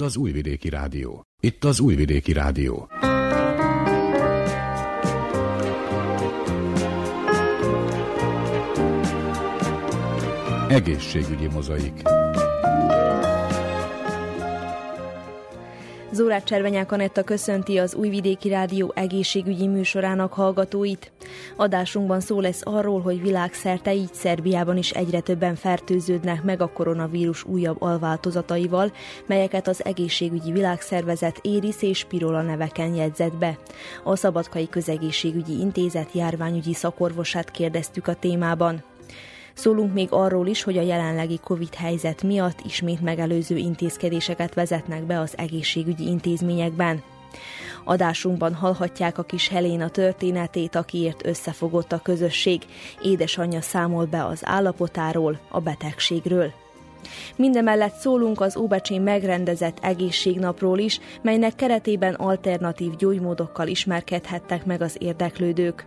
Itt az Újvidéki Rádió. Itt az Újvidéki Rádió. Egészségügyi mozaik. Zórát Cservenyák Anetta köszönti az Újvidéki Rádió egészségügyi műsorának hallgatóit. Adásunkban szó lesz arról, hogy világszerte így Szerbiában is egyre többen fertőződnek meg a koronavírus újabb alváltozataival, melyeket az egészségügyi világszervezet Éris és Pirola neveken jegyzett be. A Szabadkai Közegészségügyi Intézet járványügyi szakorvosát kérdeztük a témában. Szólunk még arról is, hogy a jelenlegi Covid helyzet miatt ismét megelőző intézkedéseket vezetnek be az egészségügyi intézményekben. Adásunkban hallhatják a kis Heléna történetét, akiért összefogott a közösség. Édesanyja számol be az állapotáról, a betegségről. Mindemellett szólunk az Óbecsén megrendezett egészségnapról is, melynek keretében alternatív gyógymódokkal ismerkedhettek meg az érdeklődők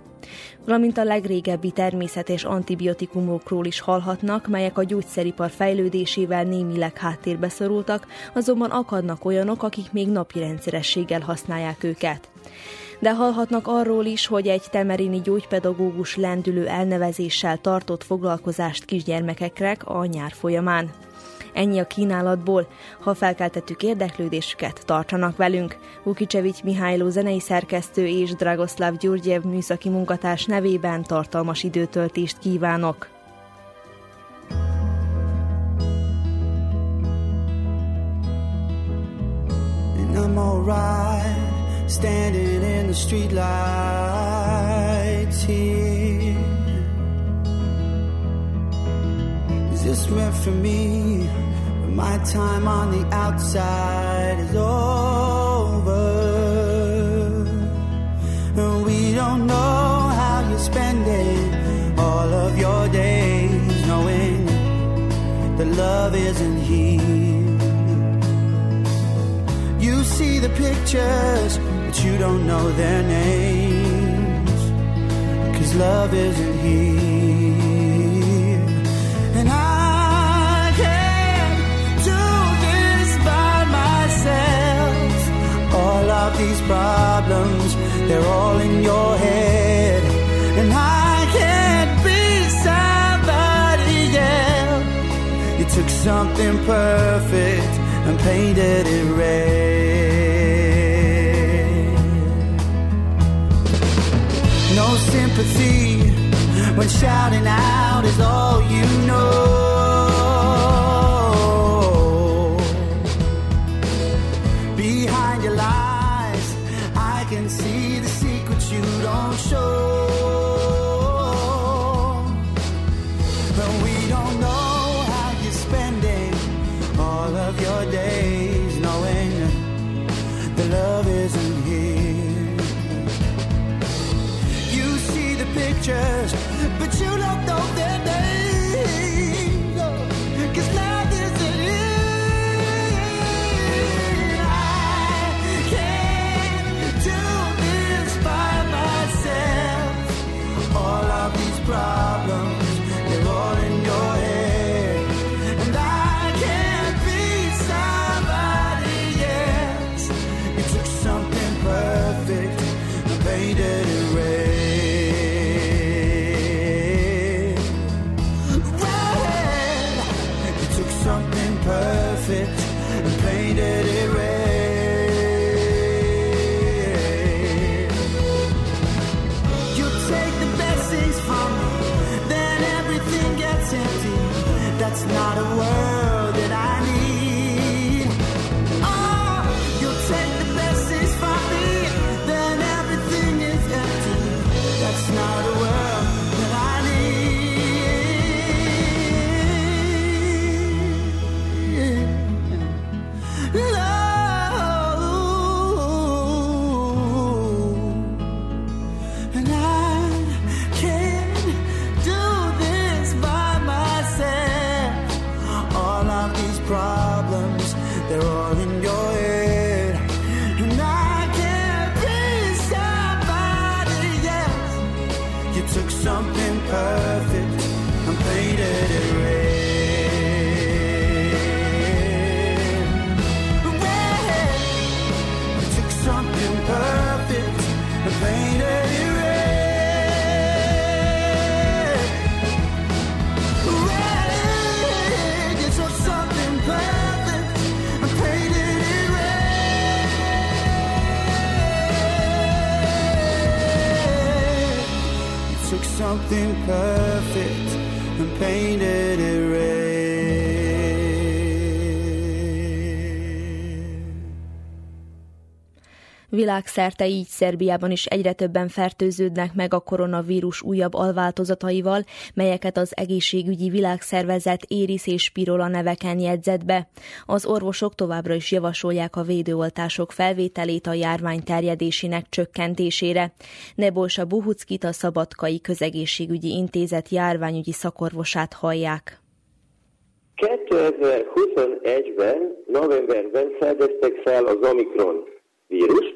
valamint a legrégebbi természetes antibiotikumokról is hallhatnak, melyek a gyógyszeripar fejlődésével némileg háttérbe szorultak, azonban akadnak olyanok, akik még napi rendszerességgel használják őket. De hallhatnak arról is, hogy egy temerini gyógypedagógus lendülő elnevezéssel tartott foglalkozást kisgyermekekre a nyár folyamán. Ennyi a kínálatból. Ha felkeltettük érdeklődésüket, tartsanak velünk. Vukicsevics Mihályló zenei szerkesztő és Dragoszláv Gyurgyev műszaki munkatárs nevében tartalmas időtöltést kívánok. I'm alright, standing in the streetlights here. Is this meant for me? My time on the outside is over. And we don't know how you're spending all of your days, knowing that love isn't here. The pictures, but you don't know their names. Cause love isn't here. And I can't do this by myself. All of these problems, they're all in your head. And I can't be somebody else. You took something perfect and painted it red. No sympathy when shouting out is all you know. because Világszerte így Szerbiában is egyre többen fertőződnek meg a koronavírus újabb alváltozataival, melyeket az egészségügyi világszervezet Éris és Spirola neveken jegyzett be. Az orvosok továbbra is javasolják a védőoltások felvételét a járvány terjedésének csökkentésére. Nebolsa Buhuckit a Szabadkai Közegészségügyi Intézet járványügyi szakorvosát hallják. 2021-ben, novemberben fedeztek fel az Omikron vírust,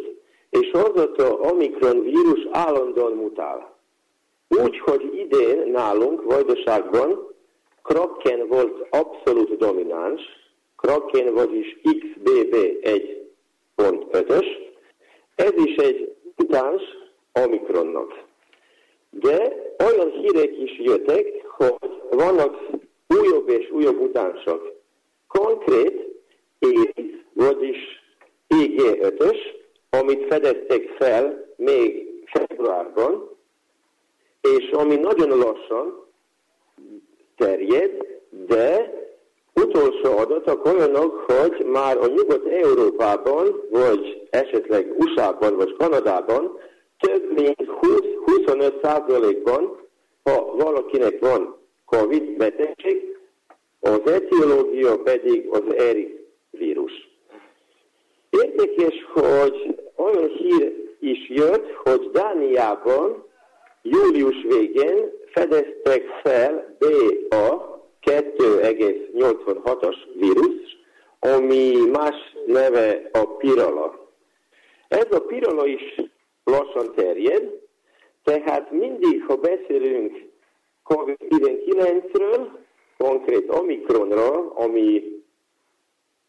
és azóta Omikron vírus állandóan mutál. Úgy, hogy idén nálunk Vajdaságban Kraken volt abszolút domináns, Kraken vagyis XBB 1.5-ös, ez is egy mutáns Omikronnak. De olyan hírek is jöttek, hogy vannak újabb és újabb mutánsok. Konkrét ész, vagyis IG5-ös, amit fedeztek fel még februárban, és ami nagyon lassan terjed, de utolsó adatok olyanok, hogy már a Nyugat-Európában, vagy esetleg USA-ban, vagy Kanadában több mint 20-25 százalékban, ha valakinek van COVID betegség, az etiológia pedig az ERI vírus. Érdekes, hogy olyan hír is jött, hogy Dániában július végén fedeztek fel BA 2,86-as vírus, ami más neve a pirala. Ez a pirala is lassan terjed, tehát mindig, ha beszélünk COVID-19-ről, konkrét Omikronról, ami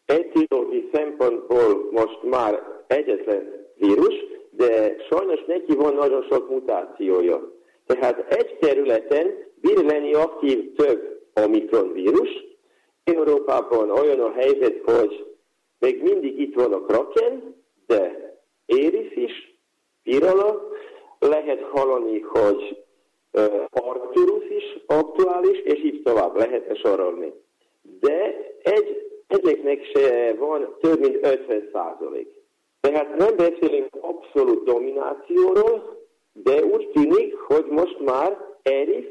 etiológiai szempontból most már egyetlen vírus, de sajnos neki van nagyon sok mutációja. Tehát egy területen bír lenni aktív több Omikron vírus. Európában olyan a helyzet, hogy még mindig itt van a Kraken, de Éris is, Pirala, lehet hallani, hogy Arcturus is aktuális, és így tovább lehet sorolni. De egy ezeknek se van több mint 50 százalék. Tehát nem beszélünk abszolút dominációról, de úgy tűnik, hogy most már Eris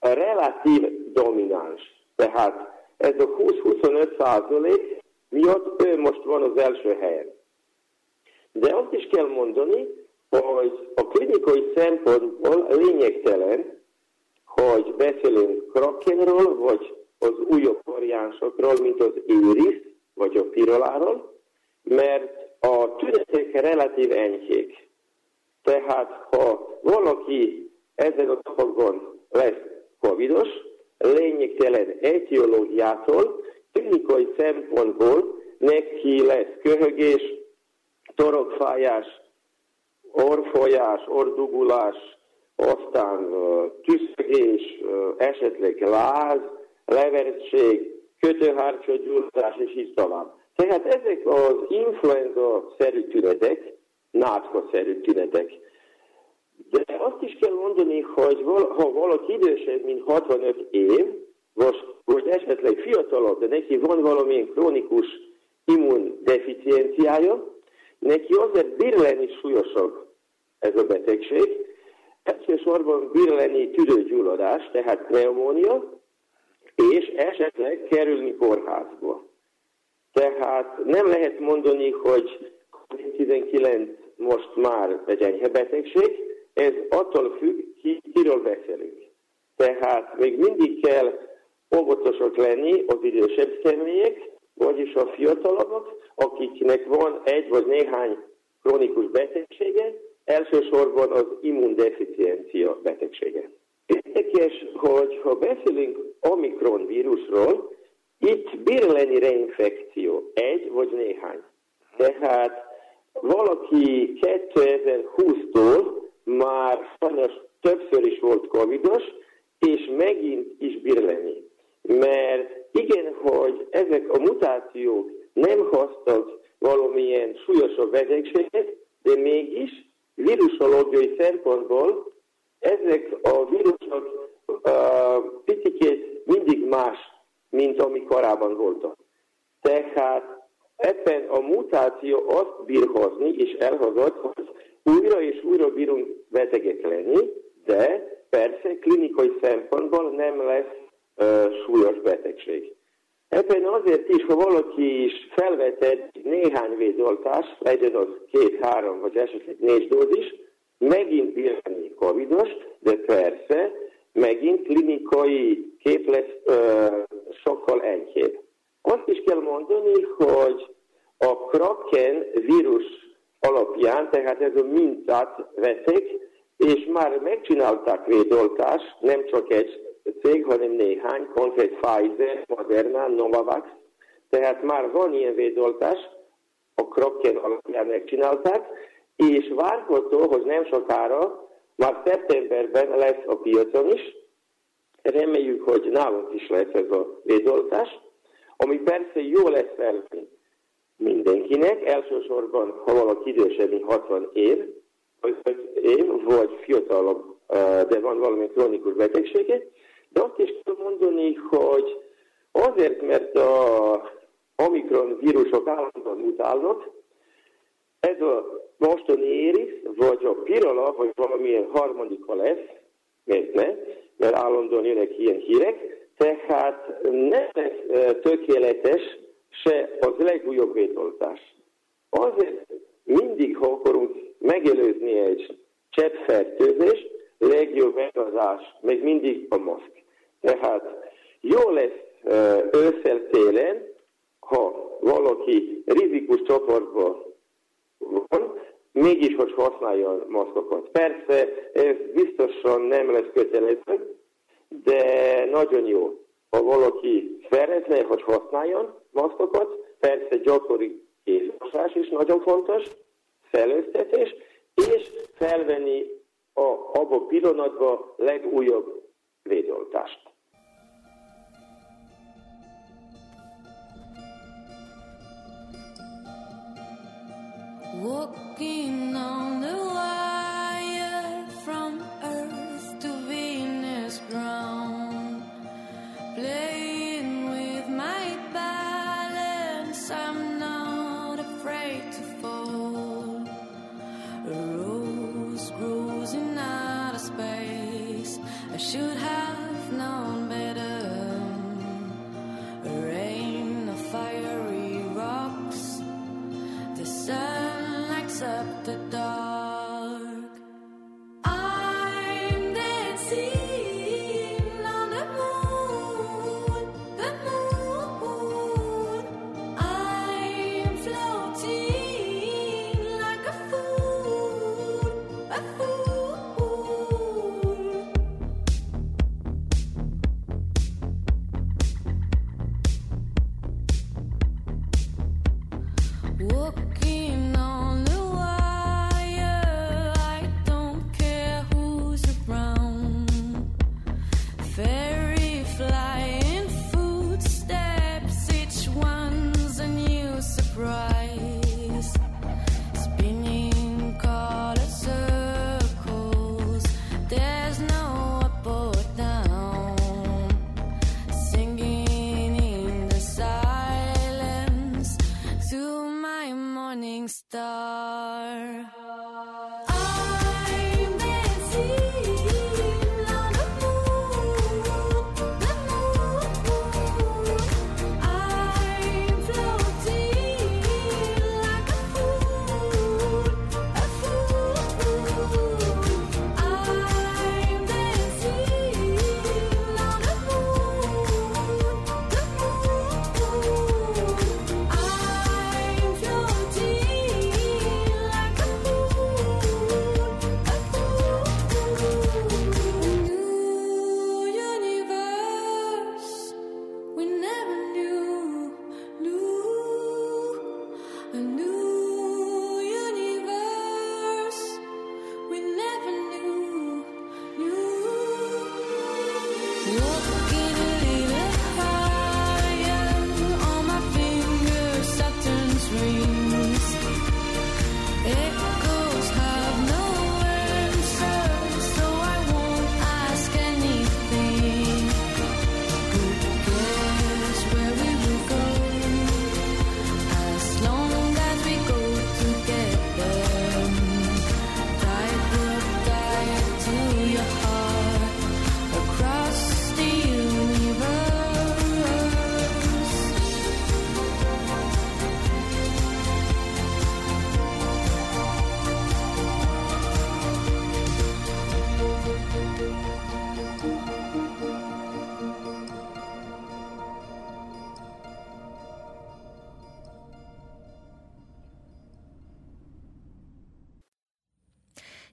relatív domináns. Tehát ez a 20-25 százalék miatt ő most van az első helyen. De azt is kell mondani, hogy a klinikai szempontból lényegtelen, hogy beszélünk Krakenról, vagy az újabb variánsokról, mint az Iris, vagy a piroláról, mert a tünetek relatív enyhék. Tehát, ha valaki ezen a napokon lesz covidos, lényegtelen etiológiától, klinikai szempontból neki lesz köhögés, torokfájás, orfolyás, ordugulás, aztán tüszögés, esetleg láz, levertség, kötőhártya és így tovább. Tehát ezek az influenza-szerű tünetek, nátka-szerű tünetek. De azt is kell mondani, hogy ha valaki idősebb, mint 65 év, most, vagy esetleg fiatalabb, de neki van valamilyen krónikus immundeficienciája, neki azért bír lenni súlyosabb ez a betegség. Elsősorban bír lenni tüdőgyulladás, tehát pneumónia, és esetleg kerülni kórházba. Tehát nem lehet mondani, hogy COVID-19 most már egy enyhe betegség, ez attól függ, ki, kiről beszélünk. Tehát még mindig kell óvatosak lenni az idősebb személyek, vagyis a fiatalabbak, akiknek van egy vagy néhány krónikus betegsége, elsősorban az immundeficiencia betegsége. Érdekes, hogy ha beszélünk Omikron vírusról, itt bír lenni reinfekció, egy vagy néhány. Tehát valaki 2020-tól már sajnos többször is volt covidos, és megint is bír lenni. Mert igen, hogy ezek a mutációk nem hoztak valamilyen súlyosabb betegséget, de mégis vírusológiai szempontból ezek a vírusok uh, picikét mindig más, mint ami korábban voltak. Tehát ebben a mutáció azt bír hozni, és elhozott, hogy újra és újra bírunk betegek lenni, de persze klinikai szempontból nem lesz uh, súlyos betegség. Ebben azért is, ha valaki is felvetett néhány védoltás, legyen az két, három vagy esetleg négy dózis, megint lenni covidos, de persze megint klinikai kép lesz ö, sokkal enyhébb. Azt is kell mondani, hogy a Kraken vírus alapján, tehát ez a mintát vették, és már megcsinálták védoltást, nem csak egy cég, hanem néhány, konkrét Pfizer, Moderna, Novavax, tehát már van ilyen védoltás, a Kraken alapján megcsinálták, és várható, hogy nem sokára, már szeptemberben lesz a piacon is, reméljük, hogy nálunk is lesz ez a védoltás, ami persze jó lesz felvenni mindenkinek, elsősorban, ha valaki idősebb, mint 60 év, év, vagy fiatalabb, de van valami kronikus betegsége, de azt is tudom mondani, hogy azért, mert a Omikron vírusok állandóan mutálnak, ez a mostani éris, vagy a pirola, vagy valamilyen harmadika lesz, miért ne, mert állandóan jönnek ilyen hírek, tehát nem lesz tökéletes se az legújabb vétoltás. Azért mindig, ha akarunk megelőzni egy cseppfertőzést, legjobb megazás, még mindig a maszk. Tehát jó lesz ősszel-télen, ha valaki rizikus csoportban van, mégis, hogy használja a maszkokat. Persze, ez biztosan nem lesz kötelező, de nagyon jó. Ha valaki szeretne, hogy használjon maszkokat, persze gyakori kézmosás is nagyon fontos, felőztetés, és felvenni a, abba a pillanatban legújabb védoltást. Walking on the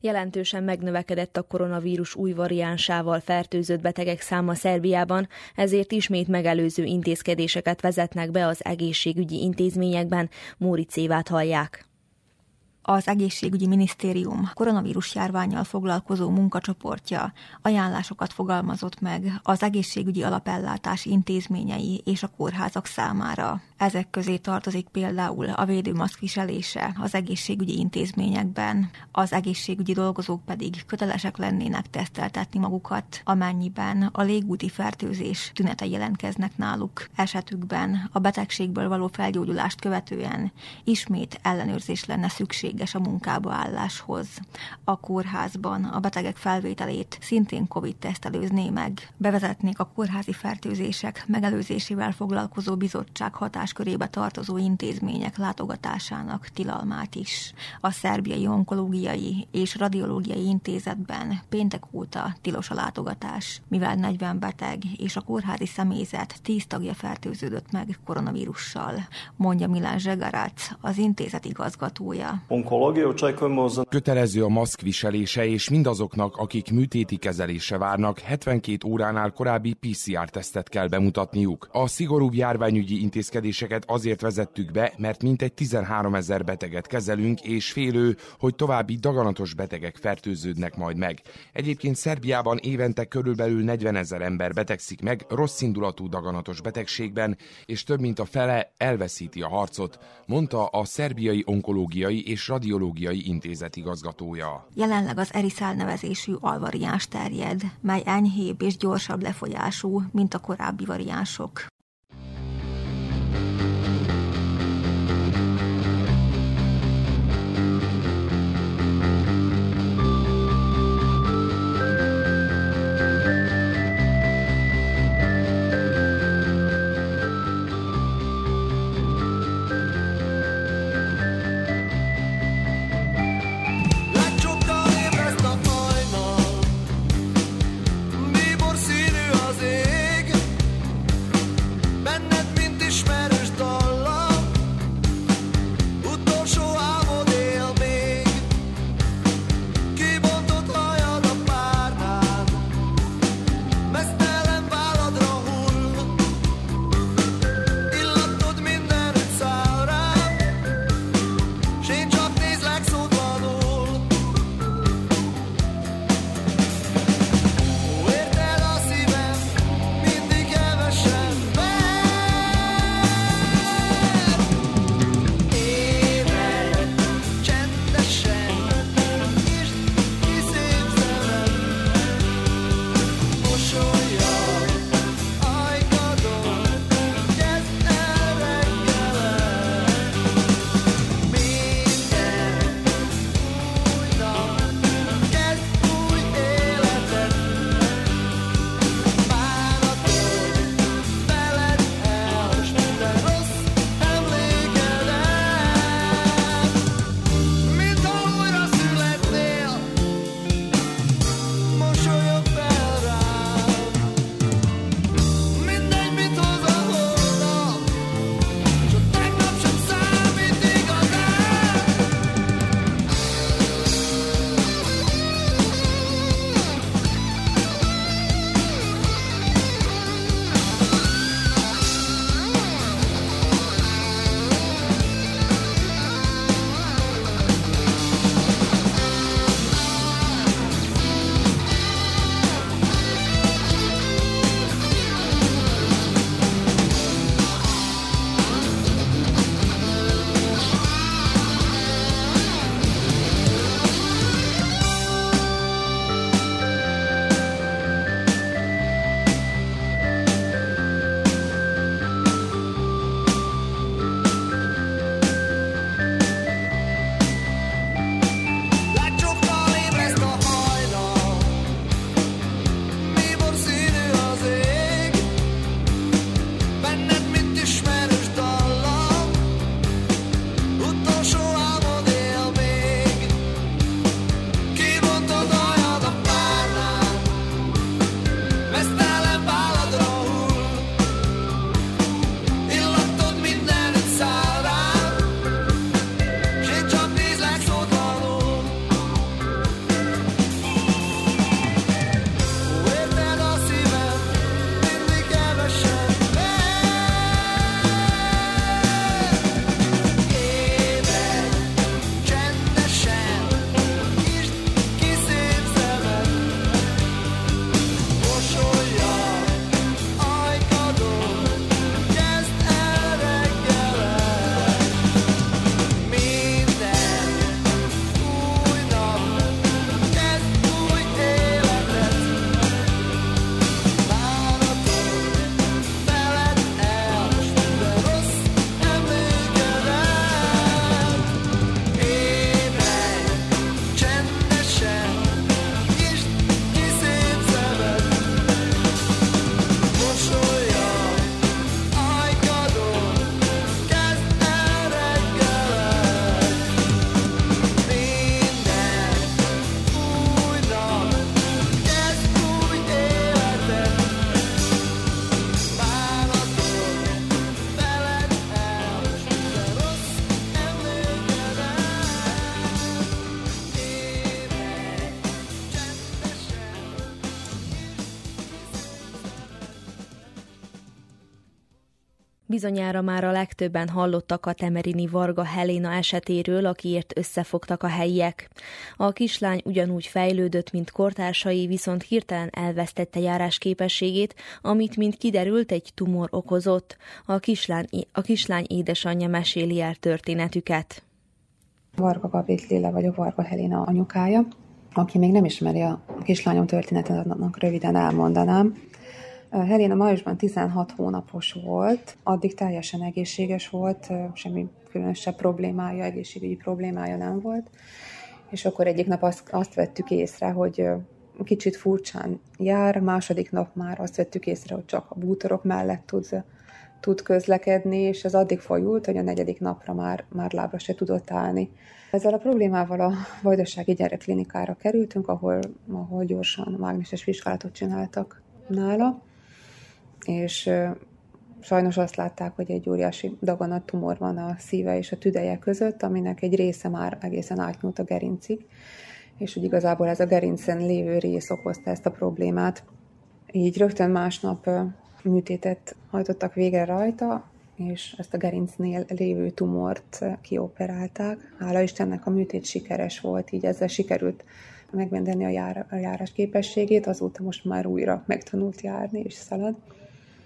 Jelentősen megnövekedett a koronavírus új variánsával fertőzött betegek száma Szerbiában, ezért ismét megelőző intézkedéseket vezetnek be az egészségügyi intézményekben. Móricévát hallják. Az egészségügyi minisztérium koronavírus járványjal foglalkozó munkacsoportja ajánlásokat fogalmazott meg az egészségügyi alapellátás intézményei és a kórházak számára. Ezek közé tartozik például a védőmaszk viselése az egészségügyi intézményekben, az egészségügyi dolgozók pedig kötelesek lennének teszteltetni magukat, amennyiben a légúti fertőzés tünetei jelentkeznek náluk. Esetükben a betegségből való felgyógyulást követően ismét ellenőrzés lenne szükséges a munkába álláshoz. A kórházban a betegek felvételét szintén COVID-tesztelőzné meg. Bevezetnék a kórházi fertőzések megelőzésével foglalkozó bizottság hatás hatáskörébe tartozó intézmények látogatásának tilalmát is. A Szerbiai Onkológiai és Radiológiai Intézetben péntek óta tilos a látogatás, mivel 40 beteg és a kórházi személyzet 10 tagja fertőződött meg koronavírussal, mondja Milán Zsegarac, az intézet igazgatója. Kötelező a maszk viselése, és mindazoknak, akik műtéti kezelése várnak, 72 óránál korábbi PCR-tesztet kell bemutatniuk. A szigorúbb járványügyi intézkedés intézkedéseket azért vezettük be, mert mintegy 13 ezer beteget kezelünk, és félő, hogy további daganatos betegek fertőződnek majd meg. Egyébként Szerbiában évente körülbelül 40 ezer ember betegszik meg rossz indulatú daganatos betegségben, és több mint a fele elveszíti a harcot, mondta a Szerbiai Onkológiai és Radiológiai Intézet igazgatója. Jelenleg az Erisál nevezésű alvariáns terjed, mely enyhébb és gyorsabb lefolyású, mint a korábbi variánsok. Bizonyára már a legtöbben hallottak a temerini Varga Helena esetéről, akiért összefogtak a helyiek. A kislány ugyanúgy fejlődött, mint kortársai, viszont hirtelen elvesztette járás képességét, amit, mint kiderült, egy tumor okozott. A kislány, a kislány édesanyja meséli el történetüket. Varga Gabrit Lilla vagyok, Varga Helena anyukája. Aki még nem ismeri a kislányom történetet, annak röviden elmondanám. Helena májusban 16 hónapos volt, addig teljesen egészséges volt, semmi különösebb problémája, egészségügyi problémája nem volt. És akkor egyik nap azt, azt vettük észre, hogy kicsit furcsán jár, második nap már azt vettük észre, hogy csak a bútorok mellett tud, tud közlekedni, és ez addig folyult, hogy a negyedik napra már, már lábra se tudott állni. Ezzel a problémával a Vajdasági Gyerekklinikára kerültünk, ahol, ahol gyorsan mágneses vizsgálatot csináltak nála, és sajnos azt látták, hogy egy óriási daganattumor van a szíve és a tüdeje között, aminek egy része már egészen átnyúlt a gerincig, és hogy igazából ez a gerincen lévő rész okozta ezt a problémát. Így rögtön másnap műtétet hajtottak végre rajta, és ezt a gerincnél lévő tumort kioperálták. Hála Istennek a műtét sikeres volt, így ezzel sikerült megmenteni a, jár, a járás képességét, azóta most már újra megtanult járni és szalad.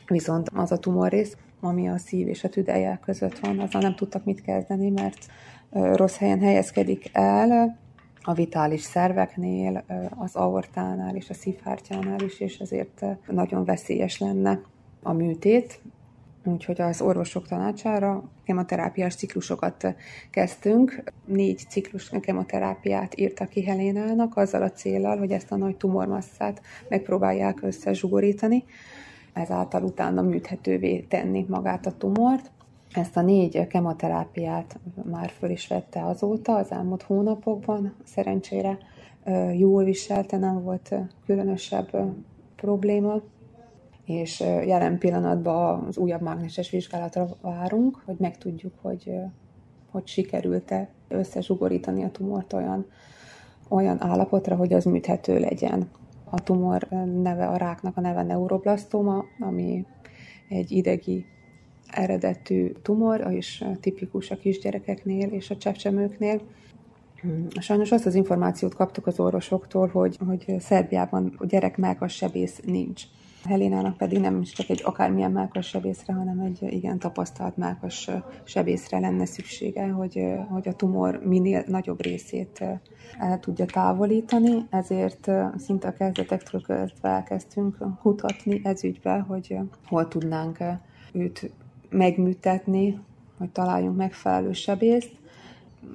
Viszont az a tumorrész, ami a szív és a tüdeje között van, azzal nem tudtak mit kezdeni, mert rossz helyen helyezkedik el, a vitális szerveknél, az aortánál és a szívhártyánál is, és ezért nagyon veszélyes lenne a műtét. Úgyhogy az orvosok tanácsára kemoterápiás ciklusokat kezdtünk. Négy ciklus kemoterápiát írtak ki Helénának, azzal a célral, hogy ezt a nagy tumormasszát megpróbálják összezsugorítani ezáltal utána műthetővé tenni magát a tumort. Ezt a négy kemoterápiát már föl is vette azóta, az elmúlt hónapokban. Szerencsére jól viselte, nem volt különösebb probléma, és jelen pillanatban az újabb mágneses vizsgálatra várunk, hogy megtudjuk, hogy, hogy sikerült-e összezsugorítani a tumort olyan, olyan állapotra, hogy az műthető legyen. A tumor neve, a ráknak a neve neuroblastoma, ami egy idegi eredetű tumor, és tipikus a kisgyerekeknél és a csepcsemőknél. Hmm, sajnos azt az információt kaptuk az orvosoktól, hogy, hogy Szerbiában a gyerek sebész nincs. Helénának pedig nem is csak egy akármilyen mákas sebészre, hanem egy igen tapasztalt mákas sebészre lenne szüksége, hogy, hogy a tumor minél nagyobb részét el tudja távolítani, ezért szinte a kezdetektől kezdve elkezdtünk kutatni ez ügybe, hogy hol tudnánk őt megműtetni, hogy találjunk megfelelő sebészt.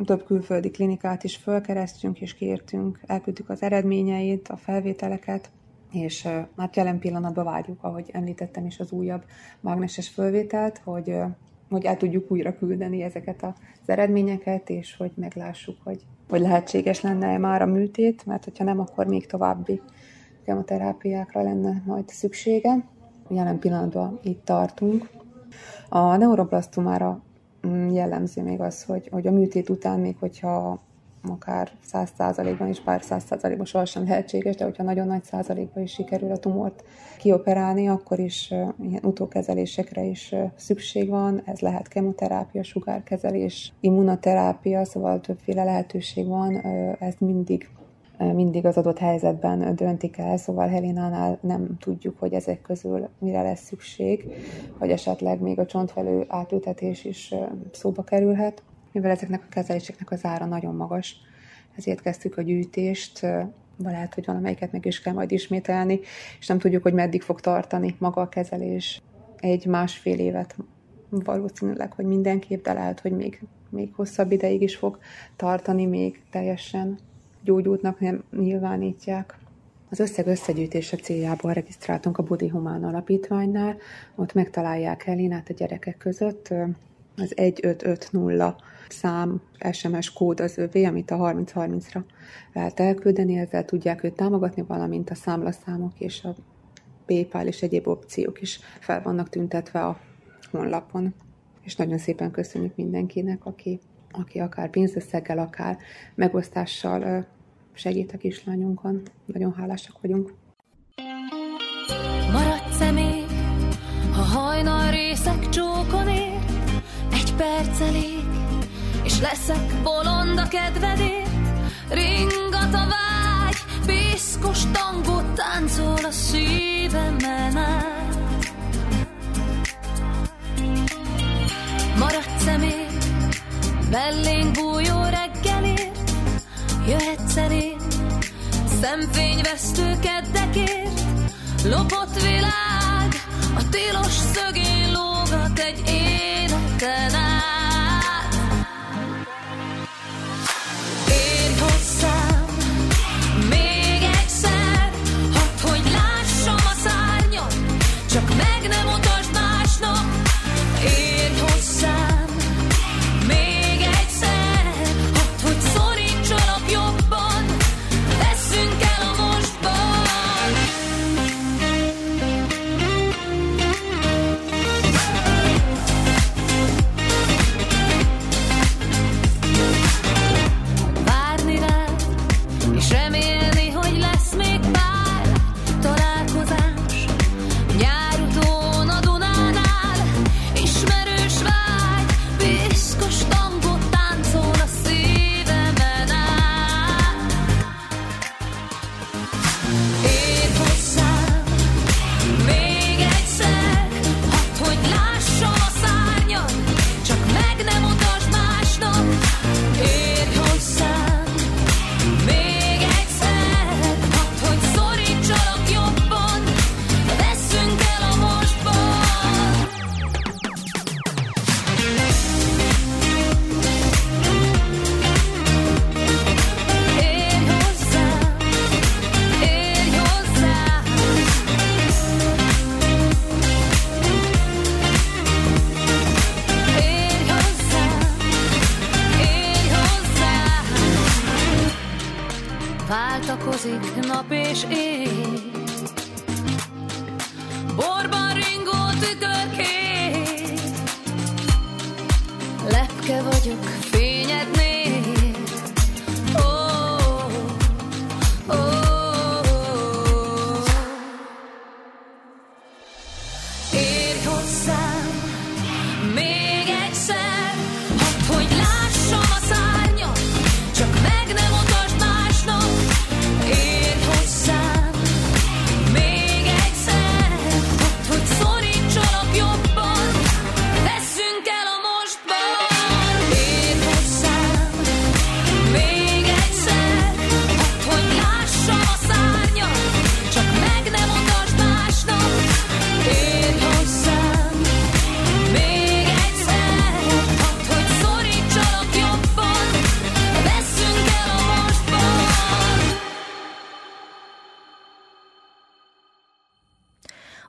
Több külföldi klinikát is fölkeresztünk és kértünk, elküldtük az eredményeit, a felvételeket, és már jelen pillanatban várjuk, ahogy említettem is az újabb mágneses fölvételt, hogy, hogy el tudjuk újra küldeni ezeket az eredményeket, és hogy meglássuk, hogy, hogy lehetséges lenne már a műtét, mert hogyha nem, akkor még további kemoterápiákra lenne majd szüksége. Jelen pillanatban itt tartunk. A neuroblastomára mm, jellemző még az, hogy, hogy a műtét után, még hogyha akár 100%-ban is, bár 100%-ban sohasem lehetséges, de hogyha nagyon nagy százalékban is sikerül a tumort kioperálni, akkor is ilyen utókezelésekre is szükség van. Ez lehet kemoterápia, sugárkezelés, immunoterápia, szóval többféle lehetőség van. Ez mindig mindig az adott helyzetben döntik el, szóval Helénánál nem tudjuk, hogy ezek közül mire lesz szükség, vagy esetleg még a csontvelő átültetés is szóba kerülhet mivel ezeknek a kezeléseknek az ára nagyon magas, ezért kezdtük a gyűjtést, vagy lehet, hogy valamelyiket meg is kell majd ismételni, és nem tudjuk, hogy meddig fog tartani maga a kezelés. Egy másfél évet valószínűleg, hogy mindenképp, de lehet, hogy még, még hosszabb ideig is fog tartani, még teljesen gyógyultnak nem nyilvánítják. Az összeg összegyűjtése céljából regisztráltunk a Budi Humán Alapítványnál, ott megtalálják Helinát a gyerekek között, az 1550 szám SMS kód az övé, amit a 3030-ra lehet elküldeni, ezzel tudják őt támogatni, valamint a számlaszámok és a PayPal és egyéb opciók is fel vannak tüntetve a honlapon. És nagyon szépen köszönjük mindenkinek, aki, aki akár pénzösszeggel, akár megosztással segít a kislányunkon. Nagyon hálásak vagyunk. Perc elég, és leszek bolond a kedvedért. Ringat a vágy, piszkos tangót táncol a szívemen át. Maradsz-e még, bellénk bújó reggelért, jöhetsz elé, szemfényvesztő keddekért, lopott világ, a tilos szögén lógat egy életen.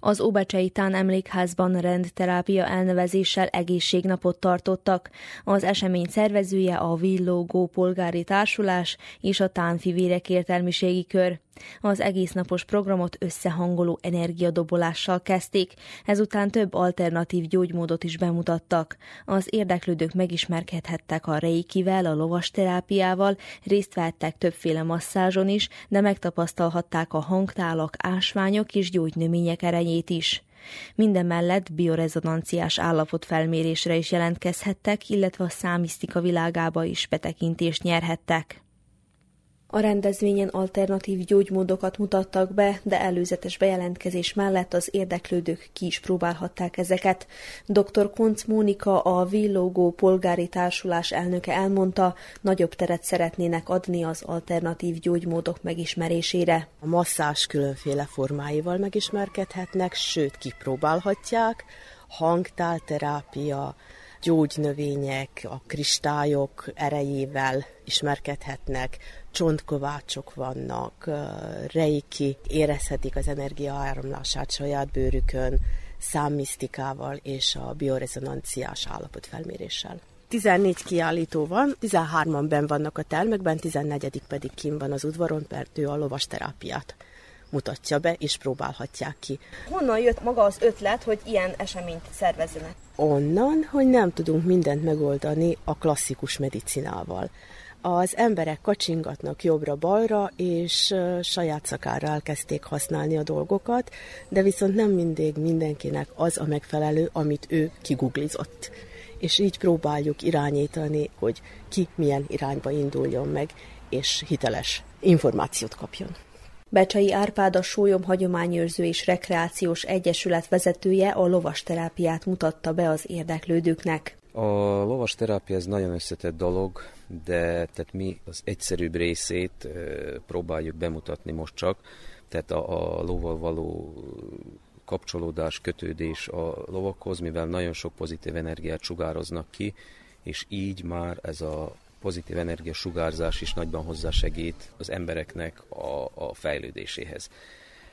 Az Óbecsei Tán emlékházban rendterápia elnevezéssel egészségnapot tartottak. Az esemény szervezője a Villógó Polgári Társulás és a Tánfivérek értelmiségi kör. Az egésznapos programot összehangoló energiadobolással kezdték, ezután több alternatív gyógymódot is bemutattak. Az érdeklődők megismerkedhettek a reikivel, a lovasterápiával, részt vettek többféle masszázson is, de megtapasztalhatták a hangtálak, ásványok és gyógynövények erejét is. Minden mellett biorezonanciás állapotfelmérésre is jelentkezhettek, illetve a számisztika világába is betekintést nyerhettek. A rendezvényen alternatív gyógymódokat mutattak be, de előzetes bejelentkezés mellett az érdeklődők ki is próbálhatták ezeket. Dr. Konc Mónika, a Villogó Polgári Társulás elnöke elmondta, nagyobb teret szeretnének adni az alternatív gyógymódok megismerésére. A masszás különféle formáival megismerkedhetnek, sőt kipróbálhatják, hangtálterápia, gyógynövények, a kristályok erejével ismerkedhetnek, csontkovácsok vannak, reiki, érezhetik az energiaáramlását saját bőrükön, számmisztikával és a biorezonanciás állapotfelméréssel. 14 kiállító van, 13-an ben vannak a termekben, 14 pedig kim van az udvaron, mert ő a lovas terápiát mutatja be, és próbálhatják ki. Honnan jött maga az ötlet, hogy ilyen eseményt szervezzenek? Onnan, hogy nem tudunk mindent megoldani a klasszikus medicinával az emberek kacsingatnak jobbra-balra, és saját szakára elkezdték használni a dolgokat, de viszont nem mindig mindenkinek az a megfelelő, amit ő kiguglizott. és így próbáljuk irányítani, hogy ki milyen irányba induljon meg, és hiteles információt kapjon. Becsai Árpád a Sólyom Hagyományőrző és Rekreációs Egyesület vezetője a lovasterápiát mutatta be az érdeklődőknek. A lovasterápia ez nagyon összetett dolog, de tehát mi az egyszerűbb részét próbáljuk bemutatni most csak, tehát a, a lóval való kapcsolódás, kötődés a lovakhoz, mivel nagyon sok pozitív energiát sugároznak ki, és így már ez a pozitív energia sugárzás is nagyban hozzásegít az embereknek a, a fejlődéséhez.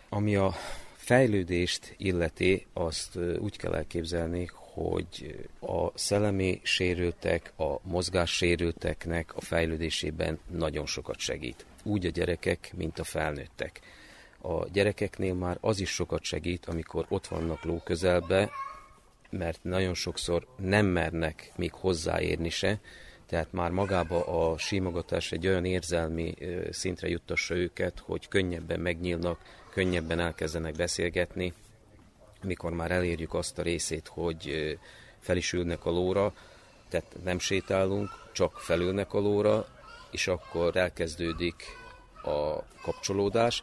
Ami a fejlődést illeti, azt úgy kell elképzelni, hogy a szellemi sérültek, a mozgássérülteknek a fejlődésében nagyon sokat segít. Úgy a gyerekek, mint a felnőttek. A gyerekeknél már az is sokat segít, amikor ott vannak ló közelbe, mert nagyon sokszor nem mernek még hozzáérni se, tehát már magába a símogatás egy olyan érzelmi szintre juttassa őket, hogy könnyebben megnyílnak, könnyebben elkezdenek beszélgetni, mikor már elérjük azt a részét, hogy fel is ülnek a lóra, tehát nem sétálunk, csak felülnek a lóra, és akkor elkezdődik a kapcsolódás,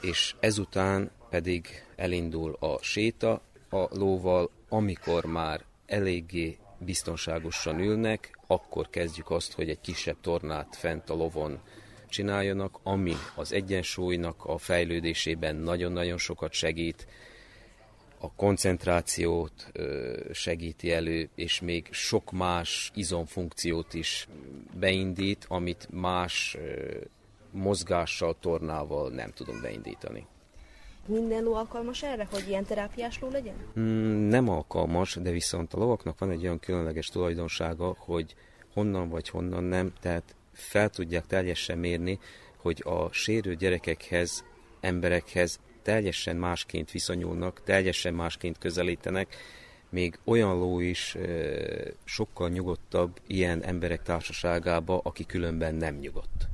és ezután pedig elindul a séta a lóval, amikor már eléggé biztonságosan ülnek, akkor kezdjük azt, hogy egy kisebb tornát fent a lovon csináljanak, ami az egyensúlynak a fejlődésében nagyon-nagyon sokat segít, a koncentrációt segíti elő, és még sok más izomfunkciót is beindít, amit más mozgással, tornával nem tudunk beindítani. Minden ló alkalmas erre, hogy ilyen terápiás ló legyen? Mm, nem alkalmas, de viszont a lovaknak van egy olyan különleges tulajdonsága, hogy honnan vagy honnan nem, tehát fel tudják teljesen mérni, hogy a sérő gyerekekhez, emberekhez teljesen másként viszonyulnak, teljesen másként közelítenek, még olyan ló is sokkal nyugodtabb ilyen emberek társaságába, aki különben nem nyugodt.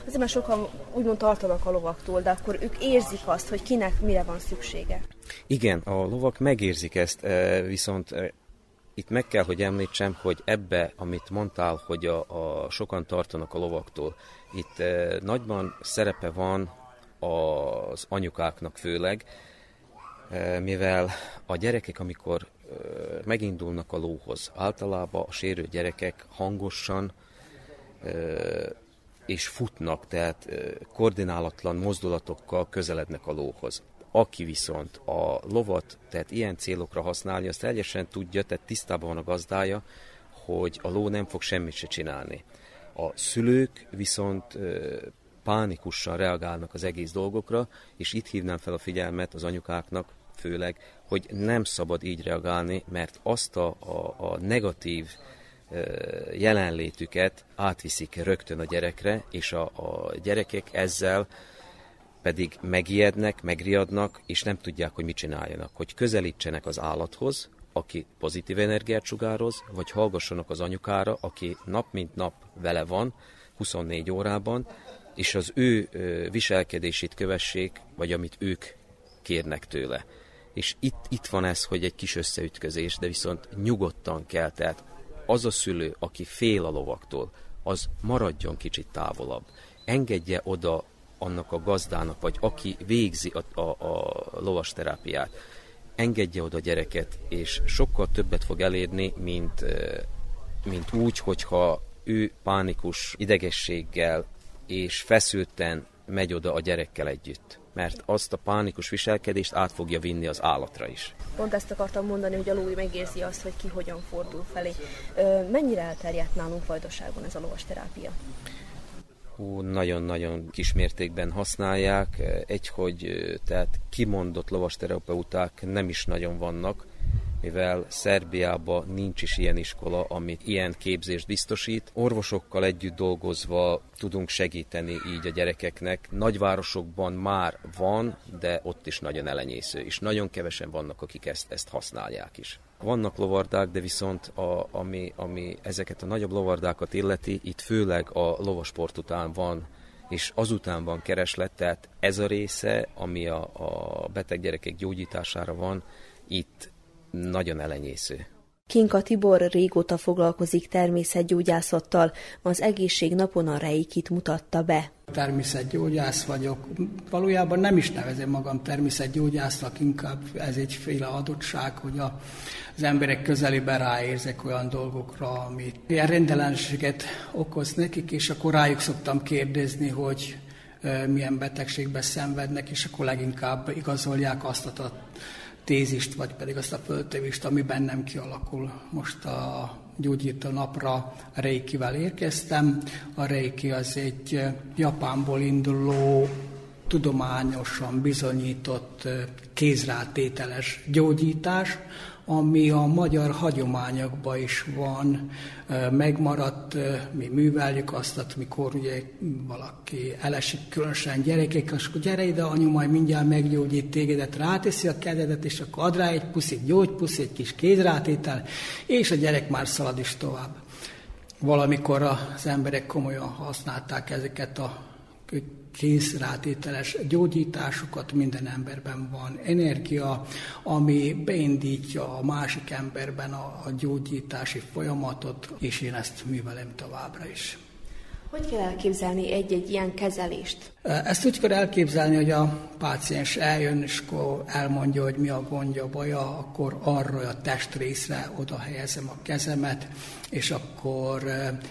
Azért mert sokan úgymond tartanak a lovaktól, de akkor ők érzik azt, hogy kinek mire van szüksége. Igen, a lovak megérzik ezt, viszont itt meg kell, hogy említsem, hogy ebbe, amit mondtál, hogy a, a sokan tartanak a lovaktól, itt nagyban szerepe van az anyukáknak főleg, mivel a gyerekek, amikor megindulnak a lóhoz, általában a sérő gyerekek hangosan és futnak, tehát koordinálatlan mozdulatokkal közelednek a lóhoz. Aki viszont a lovat, tehát ilyen célokra használja, azt teljesen tudja, tehát tisztában van a gazdája, hogy a ló nem fog semmit se csinálni. A szülők viszont pánikusan reagálnak az egész dolgokra, és itt hívnám fel a figyelmet az anyukáknak, főleg, hogy nem szabad így reagálni, mert azt a, a, a negatív jelenlétüket átviszik rögtön a gyerekre, és a, a gyerekek ezzel pedig megijednek, megriadnak, és nem tudják, hogy mit csináljanak. Hogy közelítsenek az állathoz, aki pozitív energiát sugároz, vagy hallgassanak az anyukára, aki nap mint nap vele van, 24 órában, és az ő viselkedését kövessék, vagy amit ők kérnek tőle. És itt, itt van ez, hogy egy kis összeütközés, de viszont nyugodtan kell, tehát az a szülő, aki fél a lovaktól, az maradjon kicsit távolabb. Engedje oda annak a gazdának, vagy aki végzi a, a, a lovasterápiát, engedje oda a gyereket, és sokkal többet fog elérni, mint, mint úgy, hogyha ő pánikus idegességgel és feszülten megy oda a gyerekkel együtt mert azt a pánikus viselkedést át fogja vinni az állatra is. Pont ezt akartam mondani, hogy a lói megérzi azt, hogy ki hogyan fordul felé. Mennyire elterjedt nálunk Vajdaságon ez a lovasterápia? Hú, nagyon-nagyon kismértékben használják. Egy, hogy tehát kimondott lovasterapeuták nem is nagyon vannak, mivel Szerbiában nincs is ilyen iskola, amit ilyen képzést biztosít. Orvosokkal együtt dolgozva tudunk segíteni így a gyerekeknek. Nagyvárosokban már van, de ott is nagyon elenyésző, és nagyon kevesen vannak, akik ezt, ezt használják is. Vannak lovardák, de viszont a, ami, ami ezeket a nagyobb lovardákat illeti, itt főleg a lovasport után van és azután van kereslet, tehát ez a része, ami a, a beteg gyerekek gyógyítására van, itt nagyon elenyésző. Kinka Tibor régóta foglalkozik természetgyógyászattal, az egészségnapon a reikit mutatta be. Természetgyógyász vagyok. Valójában nem is nevezem magam természetgyógyásznak, inkább ez egyféle adottság, hogy a, az emberek közelében ráérzek olyan dolgokra, amit ilyen rendellenességet okoz nekik, és akkor rájuk szoktam kérdezni, hogy milyen betegségbe szenvednek, és akkor leginkább igazolják azt a tézist, vagy pedig azt a föltevést, ami bennem kialakul. Most a gyógyító napra Reikivel érkeztem. A Reiki az egy Japánból induló tudományosan bizonyított kézrátételes gyógyítás, ami a magyar hagyományokban is van, megmaradt, mi műveljük azt, mikor ugye valaki elesik, különösen gyerekek, és akkor gyere ide, anyu majd mindjárt meggyógyít tégedet, ráteszi a kezedet, és akkor ad rá egy puszit, gyógypusz, egy kis kézrátétel, és a gyerek már szalad is tovább. Valamikor az emberek komolyan használták ezeket a készrátételes gyógyításokat, minden emberben van energia, ami beindítja a másik emberben a, a gyógyítási folyamatot, és én ezt művelem továbbra is. Hogy kell elképzelni egy-egy ilyen kezelést? Ezt úgy kell elképzelni, hogy a páciens eljön, és akkor elmondja, hogy mi a gondja, baja, akkor arra a testrészre oda helyezem a kezemet, és akkor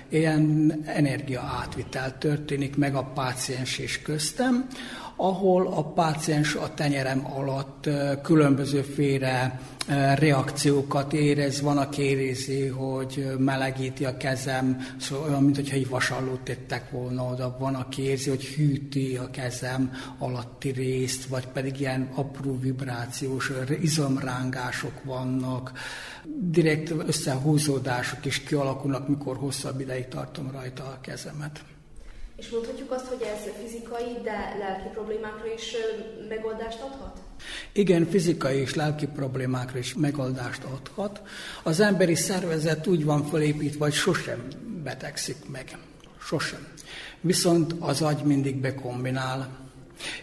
ilyen energia átvitel történik meg a páciens és köztem, ahol a páciens a tenyerem alatt különbözőféle reakciókat érez, van, aki érzi, hogy melegíti a kezem, szóval olyan, mintha egy vasallót tettek volna oda, van, aki érzi, hogy hűti a kezem alatti részt, vagy pedig ilyen apró vibrációs izomrángások vannak, direkt összehúzódások is kialakulnak, mikor hosszabb ideig tartom rajta a kezemet. És mondhatjuk azt, hogy ez fizikai, de lelki problémákra is megoldást adhat? Igen, fizikai és lelki problémákra is megoldást adhat. Az emberi szervezet úgy van felépítve, hogy sosem betegszik meg. Sosem. Viszont az agy mindig bekombinál,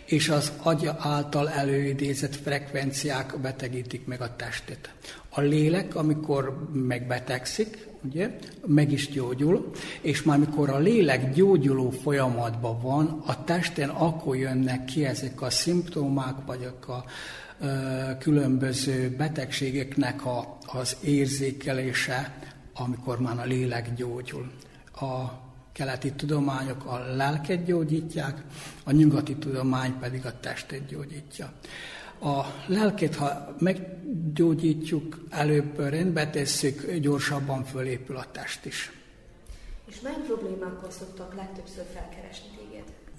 és az agy által előidézett frekvenciák betegítik meg a testet. A lélek, amikor megbetegszik, ugye, meg is gyógyul, és már mikor a lélek gyógyuló folyamatban van, a testen akkor jönnek ki ezek a szimptomák, vagy a különböző betegségeknek a, az érzékelése, amikor már a lélek gyógyul. A keleti tudományok a lelket gyógyítják, a nyugati tudomány pedig a testet gyógyítja. A lelkét, ha meggyógyítjuk, előbb rendbe tesszük, gyorsabban fölépül a test is. És mely problémákkal szoktak legtöbbször felkeresni?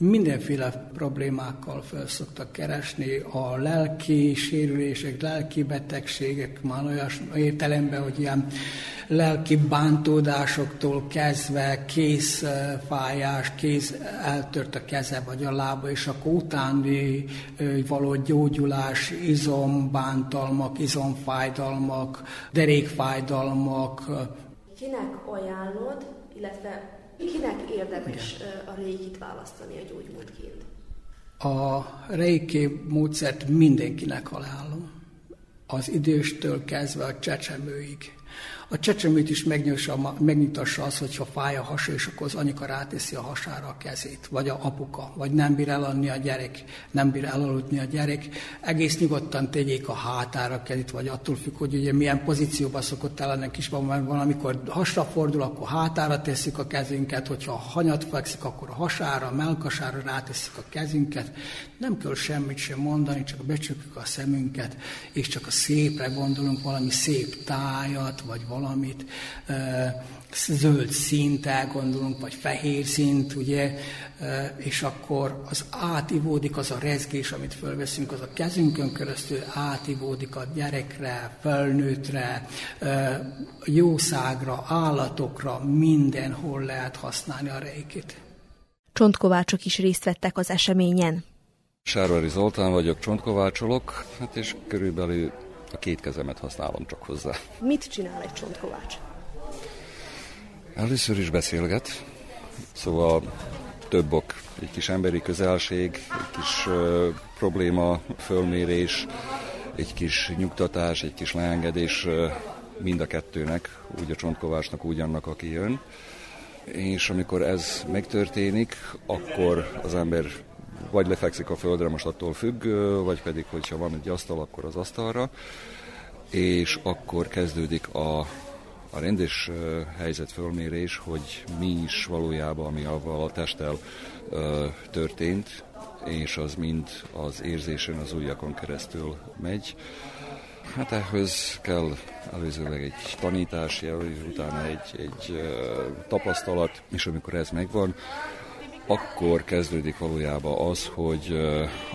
Mindenféle problémákkal fel szoktak keresni, a lelki sérülések, lelki betegségek, már olyan értelemben, hogy ilyen lelki bántódásoktól kezdve kézfájás, kéz eltört a keze vagy a lába, és akkor utáni való gyógyulás, izombántalmak, izomfájdalmak, derékfájdalmak. Kinek ajánlod, illetve kinek érdemes a rékit választani a gyógymódként? A reiki módszert mindenkinek ajánlom. Az időstől kezdve a csecsemőig a csecsemőt is megnyitassa az, hogyha fáj a hasa, és akkor az anyuka ráteszi a hasára a kezét, vagy a apuka, vagy nem bír elaludni a gyerek, nem bír elaludni a gyerek, egész nyugodtan tegyék a hátára a kezét, vagy attól függ, hogy ugye milyen pozícióban szokott el ennek is van, mert van, hasra fordul, akkor hátára tesszük a kezünket, hogyha hanyat fekszik, akkor a hasára, a melkasára ráteszik a kezünket, nem kell semmit sem mondani, csak becsukjuk a szemünket, és csak a szépre gondolunk, valami szép tájat, vagy valami valamit, zöld szint elgondolunk, vagy fehér szint, ugye, és akkor az átivódik az a rezgés, amit fölveszünk, az a kezünkön keresztül átivódik a gyerekre, felnőttre, jószágra, állatokra, mindenhol lehet használni a reikit. Csontkovácsok is részt vettek az eseményen. Sárvári Zoltán vagyok, csontkovácsolok, hát és körülbelül a két kezemet használom csak hozzá. Mit csinál egy csontkovács? Először is beszélget, szóval több ok, egy kis emberi közelség, egy kis ö, probléma, fölmérés, egy kis nyugtatás, egy kis leengedés ö, mind a kettőnek, úgy a csontkovácsnak, úgy annak, aki jön. És amikor ez megtörténik, akkor az ember vagy lefekszik a földre, most attól függ, vagy pedig, hogyha van egy asztal, akkor az asztalra, és akkor kezdődik a, a rendes helyzetfölmérés, hogy mi is valójában, ami avval a testtel történt, és az mind az érzésen, az ujjakon keresztül megy. Hát ehhez kell előzőleg egy tanítás, utána egy, egy tapasztalat, és amikor ez megvan, akkor kezdődik valójában az, hogy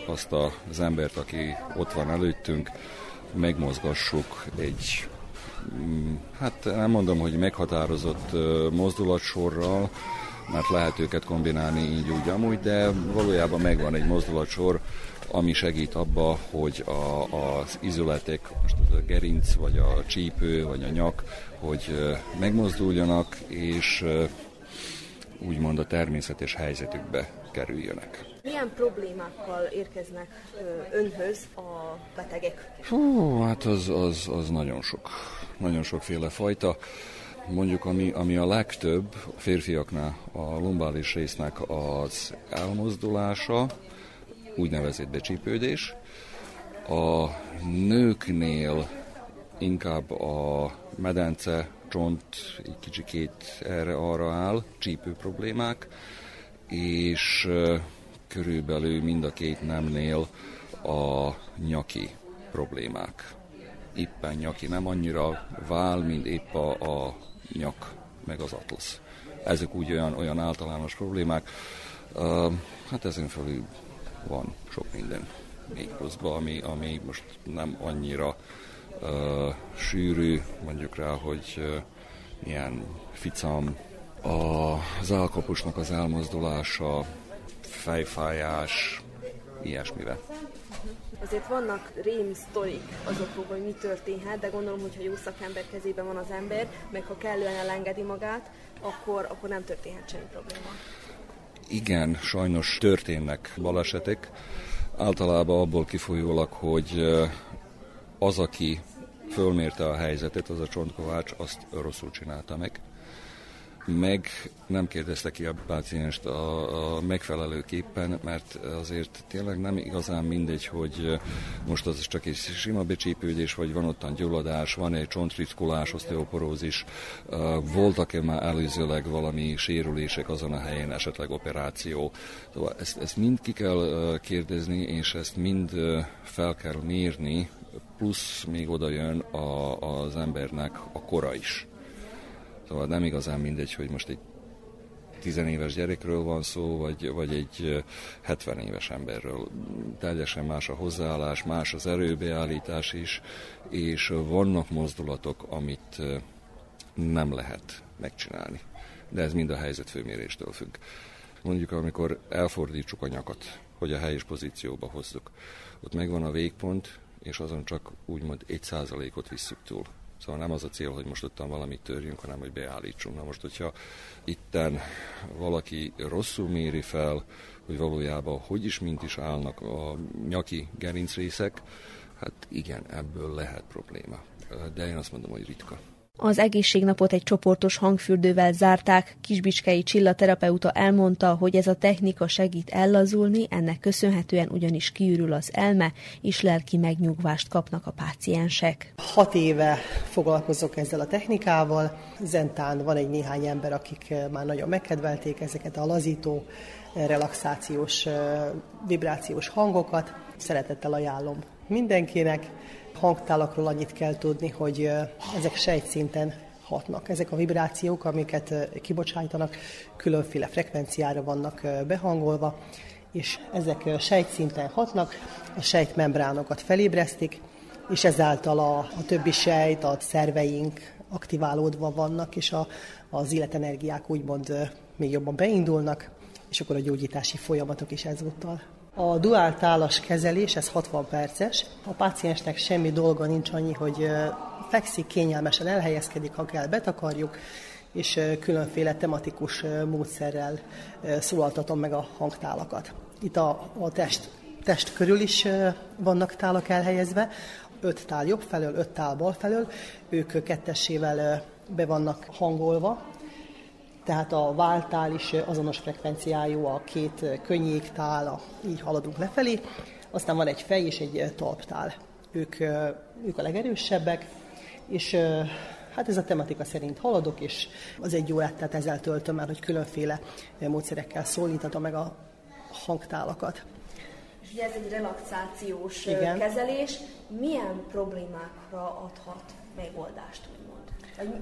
azt az embert, aki ott van előttünk, megmozgassuk egy, mm, hát nem mondom, hogy meghatározott mozdulatsorral, mert lehet őket kombinálni így úgy amúgy, de valójában megvan egy mozdulatsor, ami segít abba, hogy a, az izületek, most a gerinc, vagy a csípő, vagy a nyak, hogy megmozduljanak, és úgymond a természetes helyzetükbe kerüljönek. Milyen problémákkal érkeznek önhöz a betegek? Hú, hát az, az, az nagyon sok. Nagyon sokféle fajta. Mondjuk, ami, ami a legtöbb férfiaknál, a lumbális résznek az elmozdulása, úgynevezett becsípődés. A nőknél inkább a medence, csont egy kicsikét erre-arra áll, csípő problémák, és körülbelül mind a két nemnél a nyaki problémák. Éppen nyaki, nem annyira vál, mint épp a, a nyak, meg az atlasz. Ezek úgy olyan, olyan általános problémák. Uh, hát ezen felül van sok minden még pluszban, ami, ami most nem annyira uh, sűrű, mondjuk rá, hogy uh, ilyen ficam, a, az állkapusnak az elmozdulása, fejfájás, ilyesmire. Azért vannak rém sztorik azokról, hogy mi történhet, de gondolom, hogy ha jó szakember kezében van az ember, meg ha kellően elengedi magát, akkor, akkor nem történhet semmi probléma. Igen, sajnos történnek balesetek. Általában abból kifolyólag, hogy az, aki fölmérte a helyzetet, az a csontkovács, azt rosszul csinálta meg meg nem kérdezte ki a pácienst a, a megfelelőképpen, mert azért tényleg nem igazán mindegy, hogy most az csak egy sima becsípődés, vagy van ottan gyulladás, van egy csontritkulás, oszteoporózis, voltak-e már előzőleg valami sérülések azon a helyen, esetleg operáció. Szóval ezt, ezt mind ki kell kérdezni, és ezt mind fel kell mérni, plusz még oda jön a, az embernek a kora is. Szóval nem igazán mindegy, hogy most egy tizenéves gyerekről van szó, vagy, vagy egy 70 éves emberről. Teljesen más a hozzáállás, más az erőbeállítás is, és vannak mozdulatok, amit nem lehet megcsinálni. De ez mind a helyzet főméréstől függ. Mondjuk, amikor elfordítsuk a nyakat, hogy a helyes pozícióba hozzuk, ott megvan a végpont, és azon csak úgymond egy százalékot visszük túl. Szóval nem az a cél, hogy most ottan valamit törjünk, hanem hogy beállítsunk. Na most, hogyha itten valaki rosszul méri fel, hogy valójában hogy is, mint is állnak a nyaki gerincrészek, hát igen, ebből lehet probléma. De én azt mondom, hogy ritka. Az egészségnapot egy csoportos hangfürdővel zárták. Kisbicskei Csilla terapeuta elmondta, hogy ez a technika segít ellazulni, ennek köszönhetően ugyanis kiürül az elme, és lelki megnyugvást kapnak a páciensek. Hat éve foglalkozok ezzel a technikával. Zentán van egy néhány ember, akik már nagyon megkedvelték ezeket a lazító, relaxációs, vibrációs hangokat. Szeretettel ajánlom mindenkinek hangtálakról annyit kell tudni, hogy ezek sejtszinten hatnak. Ezek a vibrációk, amiket kibocsájtanak, különféle frekvenciára vannak behangolva, és ezek sejtszinten hatnak, a sejtmembránokat felébresztik, és ezáltal a, a többi sejt, a szerveink aktiválódva vannak, és a, az életenergiák úgymond még jobban beindulnak, és akkor a gyógyítási folyamatok is ezúttal a duáltálas kezelés, ez 60 perces. A páciensnek semmi dolga nincs annyi, hogy fekszik, kényelmesen elhelyezkedik, ha kell, betakarjuk, és különféle tematikus módszerrel szólaltatom meg a hangtálakat. Itt a, a test test körül is vannak tálak elhelyezve, öt tál jobb felől, öt tál bal felől, ők kettessével be vannak hangolva, tehát a váltál is azonos frekvenciájú, a két könnyéktál, így haladunk lefelé, aztán van egy fej és egy talptál. Ők, ők a legerősebbek, és hát ez a tematika szerint haladok, és az egy órát tehát ezzel töltöm el, hogy különféle módszerekkel szólítatom meg a hangtálakat. És ugye ez egy relaxációs Igen. kezelés. Milyen problémákra adhat megoldást, úgymond?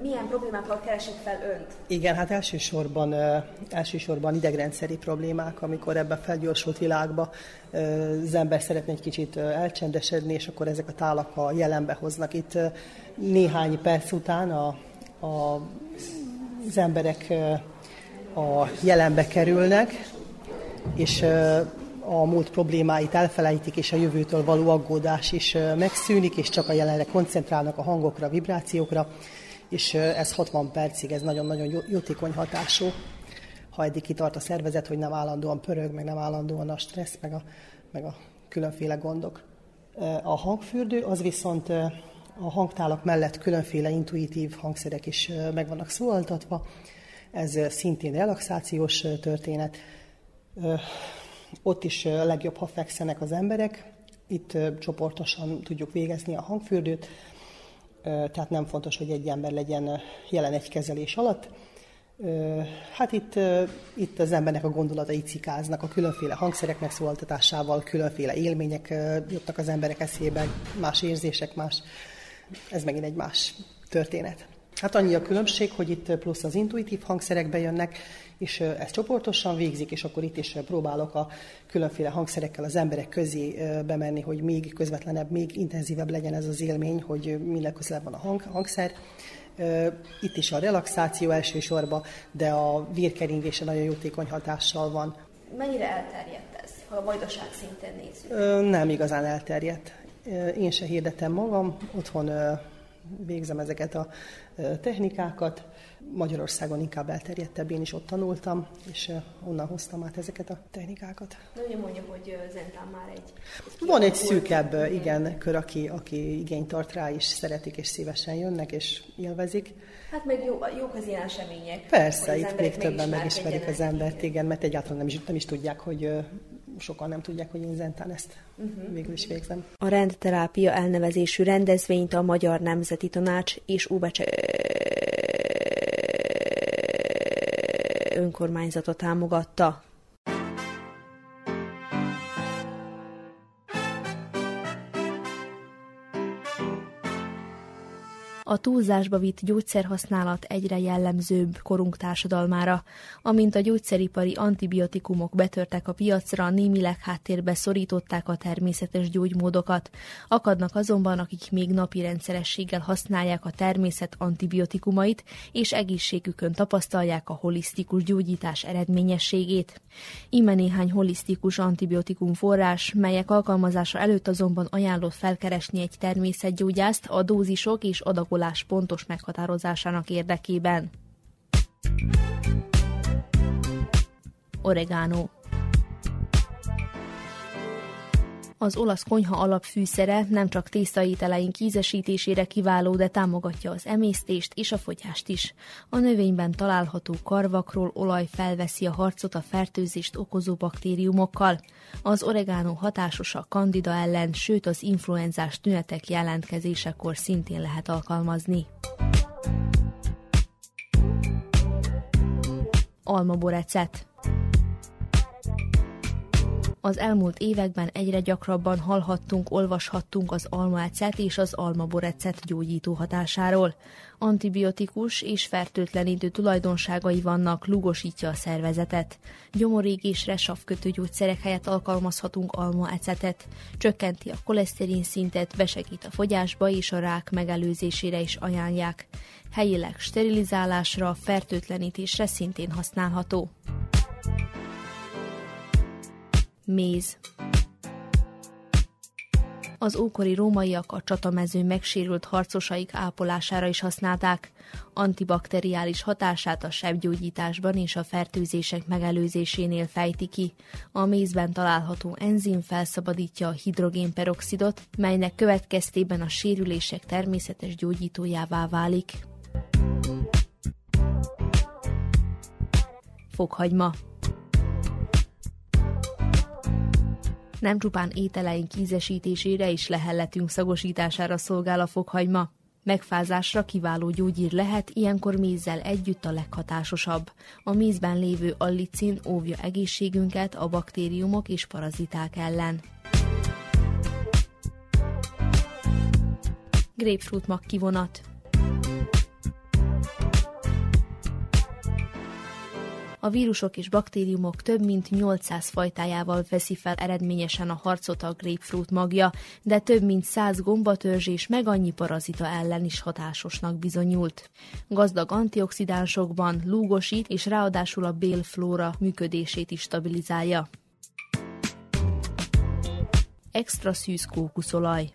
Milyen problémákkal keresik fel önt? Igen, hát elsősorban, elsősorban idegrendszeri problémák, amikor ebben a felgyorsult világba az ember szeretne egy kicsit elcsendesedni, és akkor ezek a tálak a jelenbe hoznak. Itt néhány perc után a, a, az emberek a jelenbe kerülnek, és a múlt problémáit elfelejtik, és a jövőtől való aggódás is megszűnik, és csak a jelenre koncentrálnak a hangokra, a vibrációkra, és ez 60 percig, ez nagyon-nagyon jótékony hatású, ha eddig kitart a szervezet, hogy nem állandóan pörög, meg nem állandóan a stressz, meg a, meg a különféle gondok. A hangfürdő az viszont a hangtálak mellett különféle intuitív hangszerek is meg vannak szólaltatva. Ez szintén relaxációs történet. Ott is legjobb, ha fekszenek az emberek. Itt csoportosan tudjuk végezni a hangfürdőt, tehát nem fontos, hogy egy ember legyen jelen egy kezelés alatt. Hát itt, itt az embernek a gondolatai cikáznak, a különféle hangszerek megszólaltatásával, különféle élmények jöttek az emberek eszébe, más érzések, más, ez megint egy más történet. Hát annyi a különbség, hogy itt plusz az intuitív hangszerek bejönnek, és ezt csoportosan végzik, és akkor itt is próbálok a különféle hangszerekkel az emberek közé bemenni, hogy még közvetlenebb, még intenzívebb legyen ez az élmény, hogy minél közelebb van a hang, hangszer. Itt is a relaxáció elsősorban, de a vérkeringése nagyon jótékony hatással van. Mennyire elterjedt ez, ha a vajdaság szinten nézzük? Nem igazán elterjedt. Én se hirdetem magam, otthon végzem ezeket a technikákat. Magyarországon inkább elterjedtebb, én is ott tanultam, és onnan hoztam át ezeket a technikákat. De ugye mondja, hogy Zentán már egy... Van egy szűkebb, igen, kör, aki, aki igényt tart rá, és szeretik, és szívesen jönnek, és élvezik. Hát meg jó, jók az ilyen események. Persze, itt még többen megismerik az embert, igen, mert egyáltalán nem is, nem is tudják, hogy sokan nem tudják, hogy én zentán ezt uh-huh. végül is végzem. A rendterápia elnevezésű rendezvényt a Magyar Nemzeti Tanács és Úbecse önkormányzata támogatta. A túlzásba vitt gyógyszerhasználat egyre jellemzőbb korunk társadalmára. Amint a gyógyszeripari antibiotikumok betörtek a piacra, némileg háttérbe szorították a természetes gyógymódokat. Akadnak azonban, akik még napi rendszerességgel használják a természet antibiotikumait, és egészségükön tapasztalják a holisztikus gyógyítás eredményességét. Ime néhány holisztikus antibiotikum forrás, melyek alkalmazása előtt azonban ajánlott felkeresni egy természetgyógyászt a dózisok és adagolás alakulás pontos meghatározásának érdekében. Oregano Az olasz konyha alapfűszere nem csak tésztaételeink ízesítésére kiváló, de támogatja az emésztést és a fogyást is. A növényben található karvakról olaj felveszi a harcot a fertőzést okozó baktériumokkal. Az oregánó hatásos a kandida ellen, sőt az influenzás tünetek jelentkezésekor szintén lehet alkalmazni. Almaborecet az elmúlt években egyre gyakrabban hallhattunk, olvashattunk az almaecet és az almaborecet gyógyító hatásáról. Antibiotikus és fertőtlenítő tulajdonságai vannak, lugosítja a szervezetet. Gyomorégésre savkötő gyógyszerek helyett alkalmazhatunk almaecetet. Csökkenti a koleszterin szintet, besegít a fogyásba és a rák megelőzésére is ajánlják. Helyileg sterilizálásra, fertőtlenítésre szintén használható méz. Az ókori rómaiak a csatamező megsérült harcosaik ápolására is használták. Antibakteriális hatását a sebgyógyításban és a fertőzések megelőzésénél fejti ki. A mézben található enzim felszabadítja a hidrogénperoxidot, melynek következtében a sérülések természetes gyógyítójává válik. Fokhagyma Nem csupán ételeink ízesítésére és lehelletünk szagosítására szolgál a fokhagyma. Megfázásra kiváló gyógyír lehet, ilyenkor mézzel együtt a leghatásosabb. A mézben lévő allicin óvja egészségünket a baktériumok és paraziták ellen. Grapefruit mag kivonat a vírusok és baktériumok több mint 800 fajtájával veszi fel eredményesen a harcot a grapefruit magja, de több mint 100 gombatörzs és meg annyi parazita ellen is hatásosnak bizonyult. Gazdag antioxidánsokban lúgosít és ráadásul a bélflóra működését is stabilizálja. Extra szűz kókuszolaj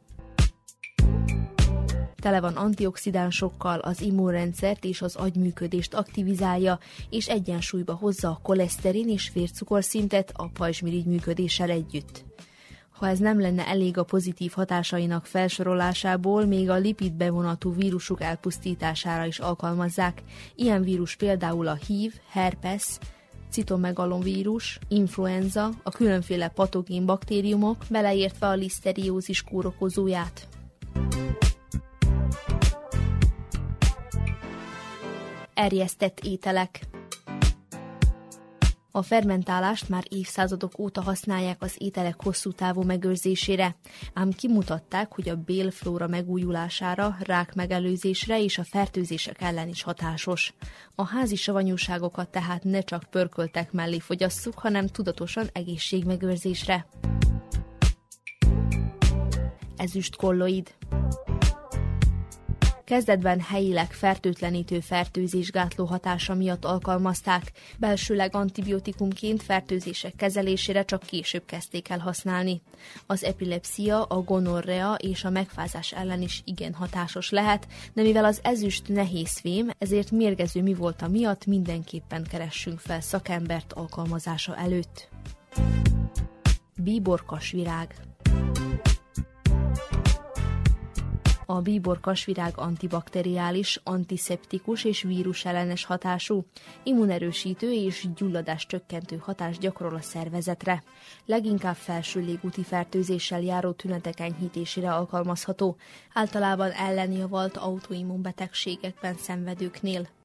tele van antioxidánsokkal, az immunrendszert és az agyműködést aktivizálja, és egyensúlyba hozza a koleszterin és vércukorszintet a pajzsmirigy működéssel együtt. Ha ez nem lenne elég a pozitív hatásainak felsorolásából, még a lipid bevonatú vírusok elpusztítására is alkalmazzák. Ilyen vírus például a HIV, herpes, citomegalomvírus, influenza, a különféle patogén baktériumok, beleértve a liszteriózis kórokozóját. Erjesztett ételek. A fermentálást már évszázadok óta használják az ételek hosszú távú megőrzésére, ám kimutatták, hogy a bélflóra megújulására, rák megelőzésre és a fertőzések ellen is hatásos. A házi savanyúságokat tehát ne csak pörköltek mellé fogyasszuk, hanem tudatosan egészségmegőrzésre. Ezüst kolloid. Kezdetben helyileg fertőtlenítő fertőzésgátló hatása miatt alkalmazták, belsőleg antibiotikumként fertőzések kezelésére csak később kezdték el használni. Az epilepsia, a gonorrea és a megfázás ellen is igen hatásos lehet, de mivel az ezüst nehéz fém, ezért mérgező mi volt a miatt mindenképpen keressünk fel szakembert alkalmazása előtt. Bíborkas virág A bíbor kasvirág antibakteriális, antiszeptikus és vírusellenes hatású, immunerősítő és gyulladás csökkentő hatást gyakorol a szervezetre. Leginkább felső légúti fertőzéssel járó tünetek enyhítésére alkalmazható, általában ellenjavalt autoimmunbetegségekben szenvedőknél.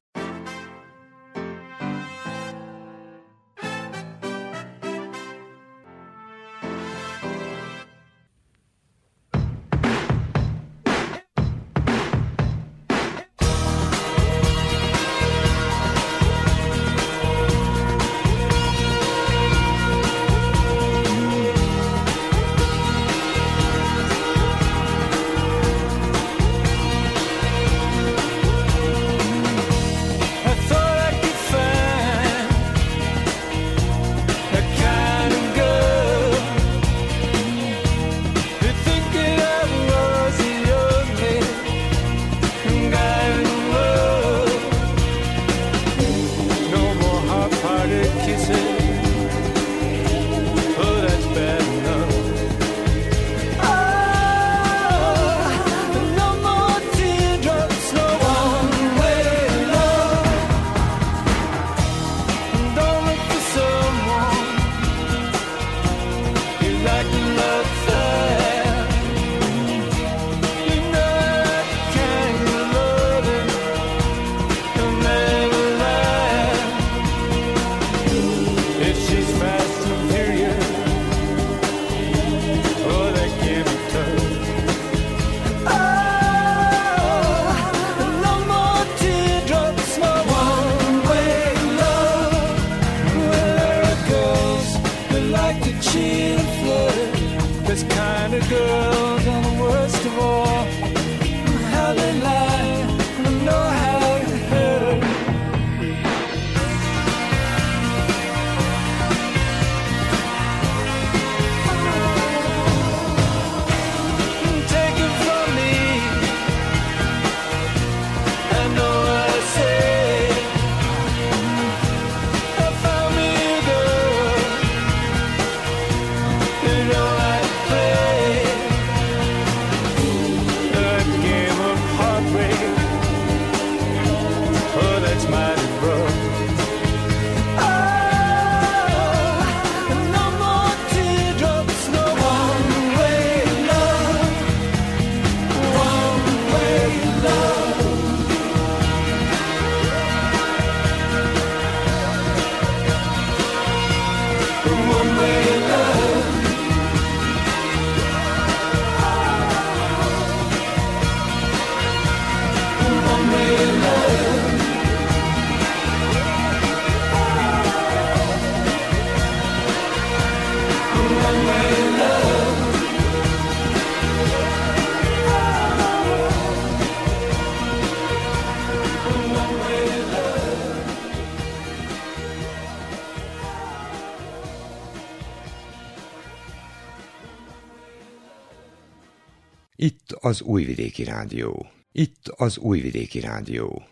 Az Újvidéki Rádió. Itt az Újvidéki Rádió.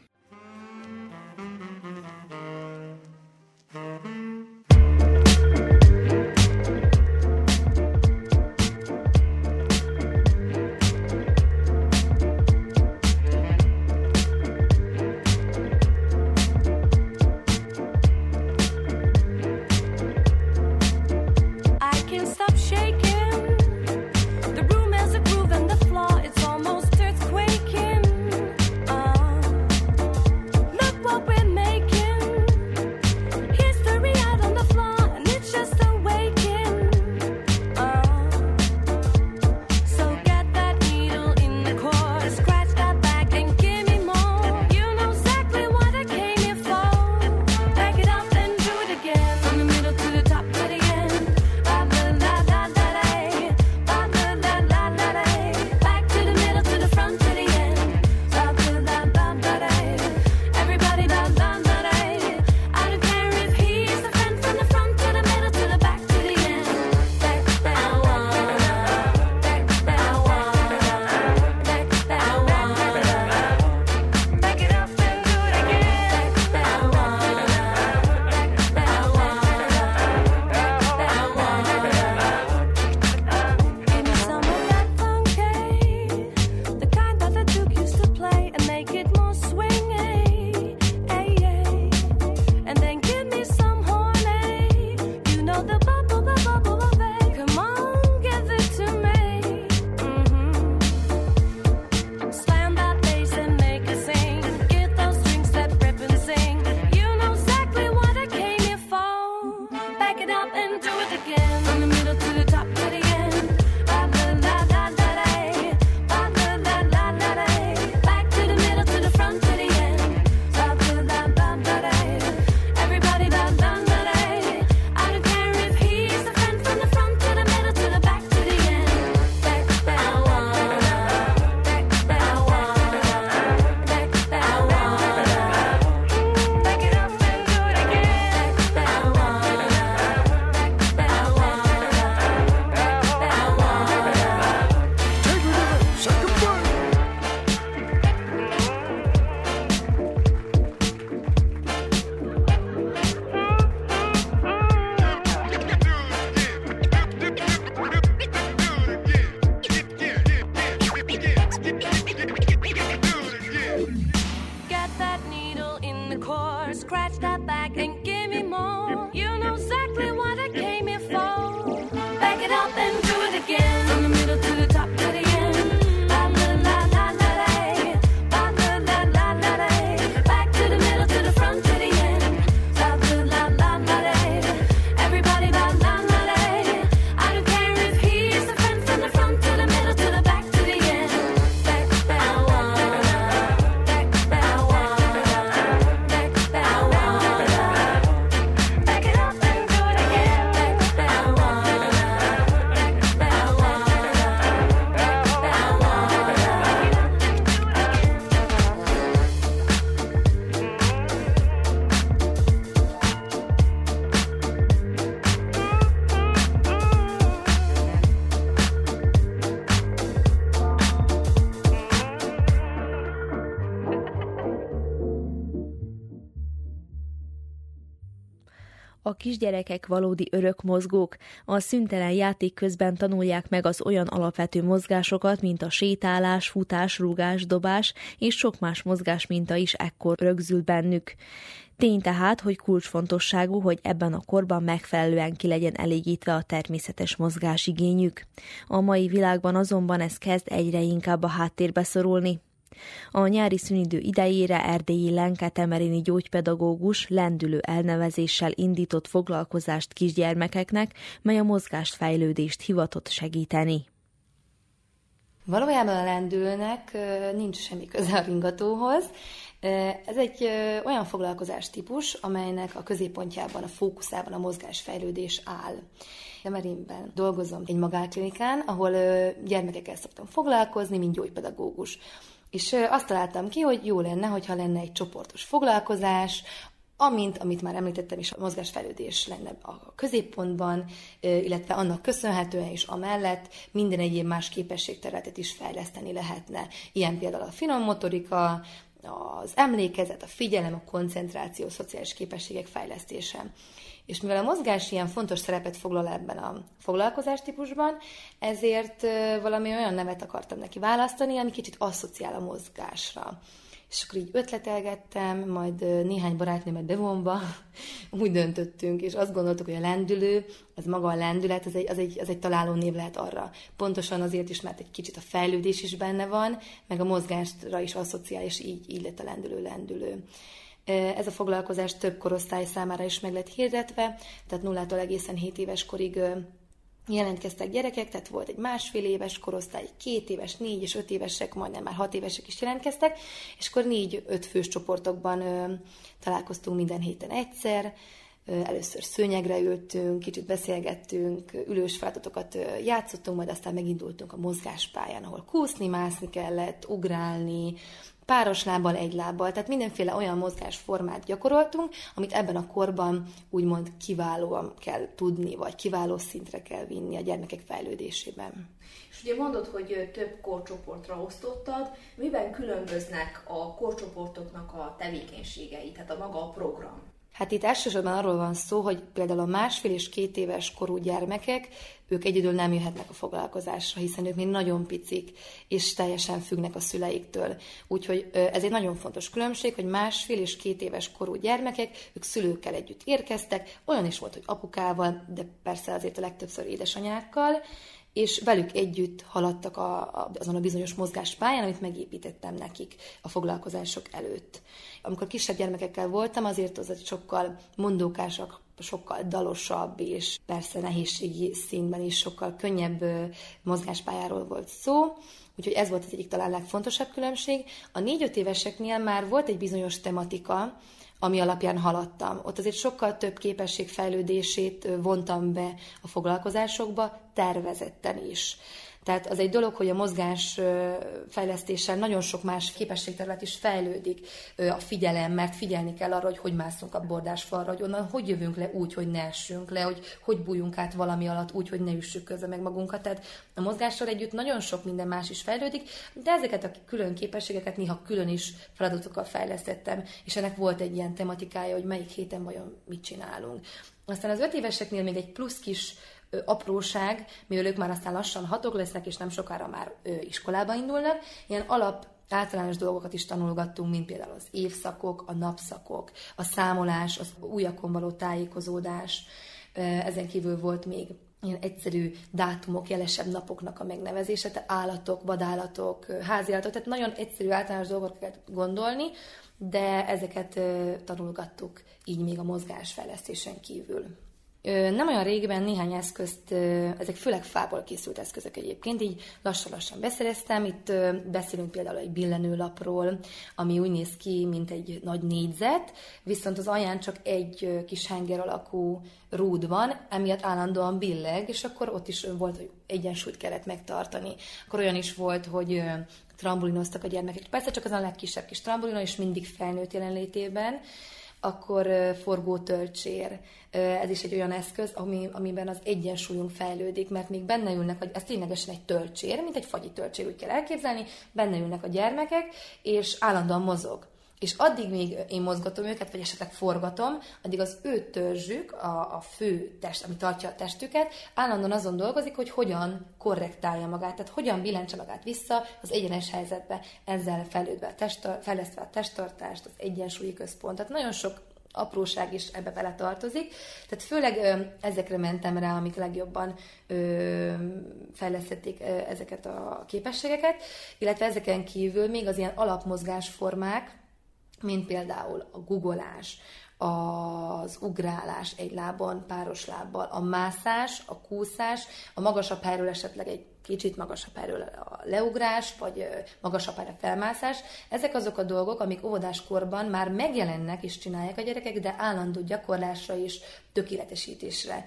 Kisgyerekek valódi örök mozgók. A szüntelen játék közben tanulják meg az olyan alapvető mozgásokat, mint a sétálás, futás, rúgás, dobás, és sok más mozgás minta is ekkor rögzül bennük. Tény tehát, hogy kulcsfontosságú, hogy ebben a korban megfelelően ki legyen elégítve a természetes mozgásigényük. A mai világban azonban ez kezd egyre inkább a háttérbe szorulni. A nyári szünidő idejére erdélyi Lenke Temerini gyógypedagógus lendülő elnevezéssel indított foglalkozást kisgyermekeknek, mely a mozgásfejlődést hivatott segíteni. Valójában a lendülnek nincs semmi köze a ringatóhoz. Ez egy olyan foglalkozás típus, amelynek a középpontjában, a fókuszában a mozgásfejlődés áll. Temerinben dolgozom egy magánklinikán, ahol gyermekekkel szoktam foglalkozni, mint gyógypedagógus. És azt találtam ki, hogy jó lenne, hogyha lenne egy csoportos foglalkozás, amint, amit már említettem is, a mozgásfejlődés lenne a középpontban, illetve annak köszönhetően is amellett minden egyéb más képességterületet is fejleszteni lehetne. Ilyen például a finom motorika, az emlékezet, a figyelem, a koncentráció, a szociális képességek fejlesztése. És mivel a mozgás ilyen fontos szerepet foglal ebben a foglalkozás típusban, ezért valami olyan nevet akartam neki választani, ami kicsit asszociál a mozgásra és akkor így ötletelgettem, majd néhány barátnőmet bevonva úgy döntöttünk, és azt gondoltuk, hogy a lendülő, az maga a lendület, az egy, az egy, az egy találó név lehet arra. Pontosan azért is, mert egy kicsit a fejlődés is benne van, meg a mozgásra is asszociál, és így, így lett a lendülő lendülő. Ez a foglalkozás több korosztály számára is meg lett hirdetve, tehát nullától egészen 7 éves korig jelentkeztek gyerekek, tehát volt egy másfél éves korosztály, két éves, négy és öt évesek, majdnem már hat évesek is jelentkeztek, és akkor négy-öt fős csoportokban ö, találkoztunk minden héten egyszer, először szőnyegre ültünk, kicsit beszélgettünk, ülős feladatokat játszottunk, majd aztán megindultunk a mozgáspályán, ahol kúszni, mászni kellett, ugrálni, páros lábbal, egy lábbal, tehát mindenféle olyan mozgásformát gyakoroltunk, amit ebben a korban úgymond kiválóan kell tudni, vagy kiváló szintre kell vinni a gyermekek fejlődésében. És ugye mondod, hogy több korcsoportra osztottad, miben különböznek a korcsoportoknak a tevékenységei, tehát a maga a program? Hát itt elsősorban arról van szó, hogy például a másfél és két éves korú gyermekek, ők egyedül nem jöhetnek a foglalkozásra, hiszen ők még nagyon picik, és teljesen függnek a szüleiktől. Úgyhogy ez egy nagyon fontos különbség, hogy másfél és két éves korú gyermekek, ők szülőkkel együtt érkeztek, olyan is volt, hogy apukával, de persze azért a legtöbbször édesanyákkal, és velük együtt haladtak a, azon a bizonyos mozgáspályán, amit megépítettem nekik a foglalkozások előtt. Amikor kisebb gyermekekkel voltam, azért az egy sokkal mondókásak, sokkal dalosabb, és persze nehézségi színben is sokkal könnyebb mozgáspályáról volt szó, úgyhogy ez volt az egyik talán legfontosabb különbség. A négy-öt éveseknél már volt egy bizonyos tematika, ami alapján haladtam. Ott azért sokkal több képességfejlődését vontam be a foglalkozásokba, tervezetten is. Tehát az egy dolog, hogy a mozgás fejlesztéssel nagyon sok más képességterület is fejlődik. A figyelem, mert figyelni kell arra, hogy hogy mászunk a bordás falra, hogy onnan hogy jövünk le úgy, hogy ne essünk le, hogy hogy bújunk át valami alatt úgy, hogy ne üssük közben meg magunkat. Tehát a mozgással együtt nagyon sok minden más is fejlődik, de ezeket a külön képességeket néha külön is feladatokkal fejlesztettem, és ennek volt egy ilyen tematikája, hogy melyik héten vajon mit csinálunk. Aztán az öt éveseknél még egy plusz kis apróság, mivel ők már aztán lassan hatok lesznek, és nem sokára már iskolába indulnak, ilyen alap általános dolgokat is tanulgattunk, mint például az évszakok, a napszakok, a számolás, az újakon való tájékozódás. Ezen kívül volt még ilyen egyszerű dátumok, jelesebb napoknak a megnevezése, tehát állatok, vadállatok, háziállatok, tehát nagyon egyszerű általános dolgokat kell gondolni, de ezeket tanulgattuk így még a mozgásfejlesztésen kívül. Nem olyan régiben néhány eszközt, ezek főleg fából készült eszközök egyébként, így lassan-lassan beszereztem. Itt beszélünk például egy billenőlapról, ami úgy néz ki, mint egy nagy négyzet, viszont az alján csak egy kis henger alakú rúd van, emiatt állandóan billeg, és akkor ott is volt, hogy egyensúlyt kellett megtartani. Akkor olyan is volt, hogy trambulinoztak a gyermekek. Persze csak az a legkisebb kis trambulina, és mindig felnőtt jelenlétében, akkor forgó töltsér. Ez is egy olyan eszköz, ami, amiben az egyensúlyunk fejlődik, mert még benne ülnek, ez ténylegesen egy töltsér, mint egy fagyi töltsér, úgy kell elképzelni, benne ülnek a gyermekek, és állandóan mozog és addig még én mozgatom őket, vagy esetleg forgatom, addig az ő törzsük, a, a fő test, ami tartja a testüket, állandóan azon dolgozik, hogy hogyan korrektálja magát, tehát hogyan billentse magát vissza az egyenes helyzetbe, ezzel fejlődve a test, fejlesztve a testtartást, az egyensúlyi központot. Nagyon sok apróság is ebbe bele tartozik. Tehát főleg ö, ezekre mentem rá, amik legjobban ö, fejlesztették ö, ezeket a képességeket, illetve ezeken kívül még az ilyen alapmozgásformák, mint például a googolás, az ugrálás egy lábon, páros lábbal, a mászás, a kúszás, a magasabb helyről esetleg egy kicsit magasabb helyről a leugrás, vagy magasabb helyre felmászás. Ezek azok a dolgok, amik óvodáskorban már megjelennek és csinálják a gyerekek, de állandó gyakorlásra és tökéletesítésre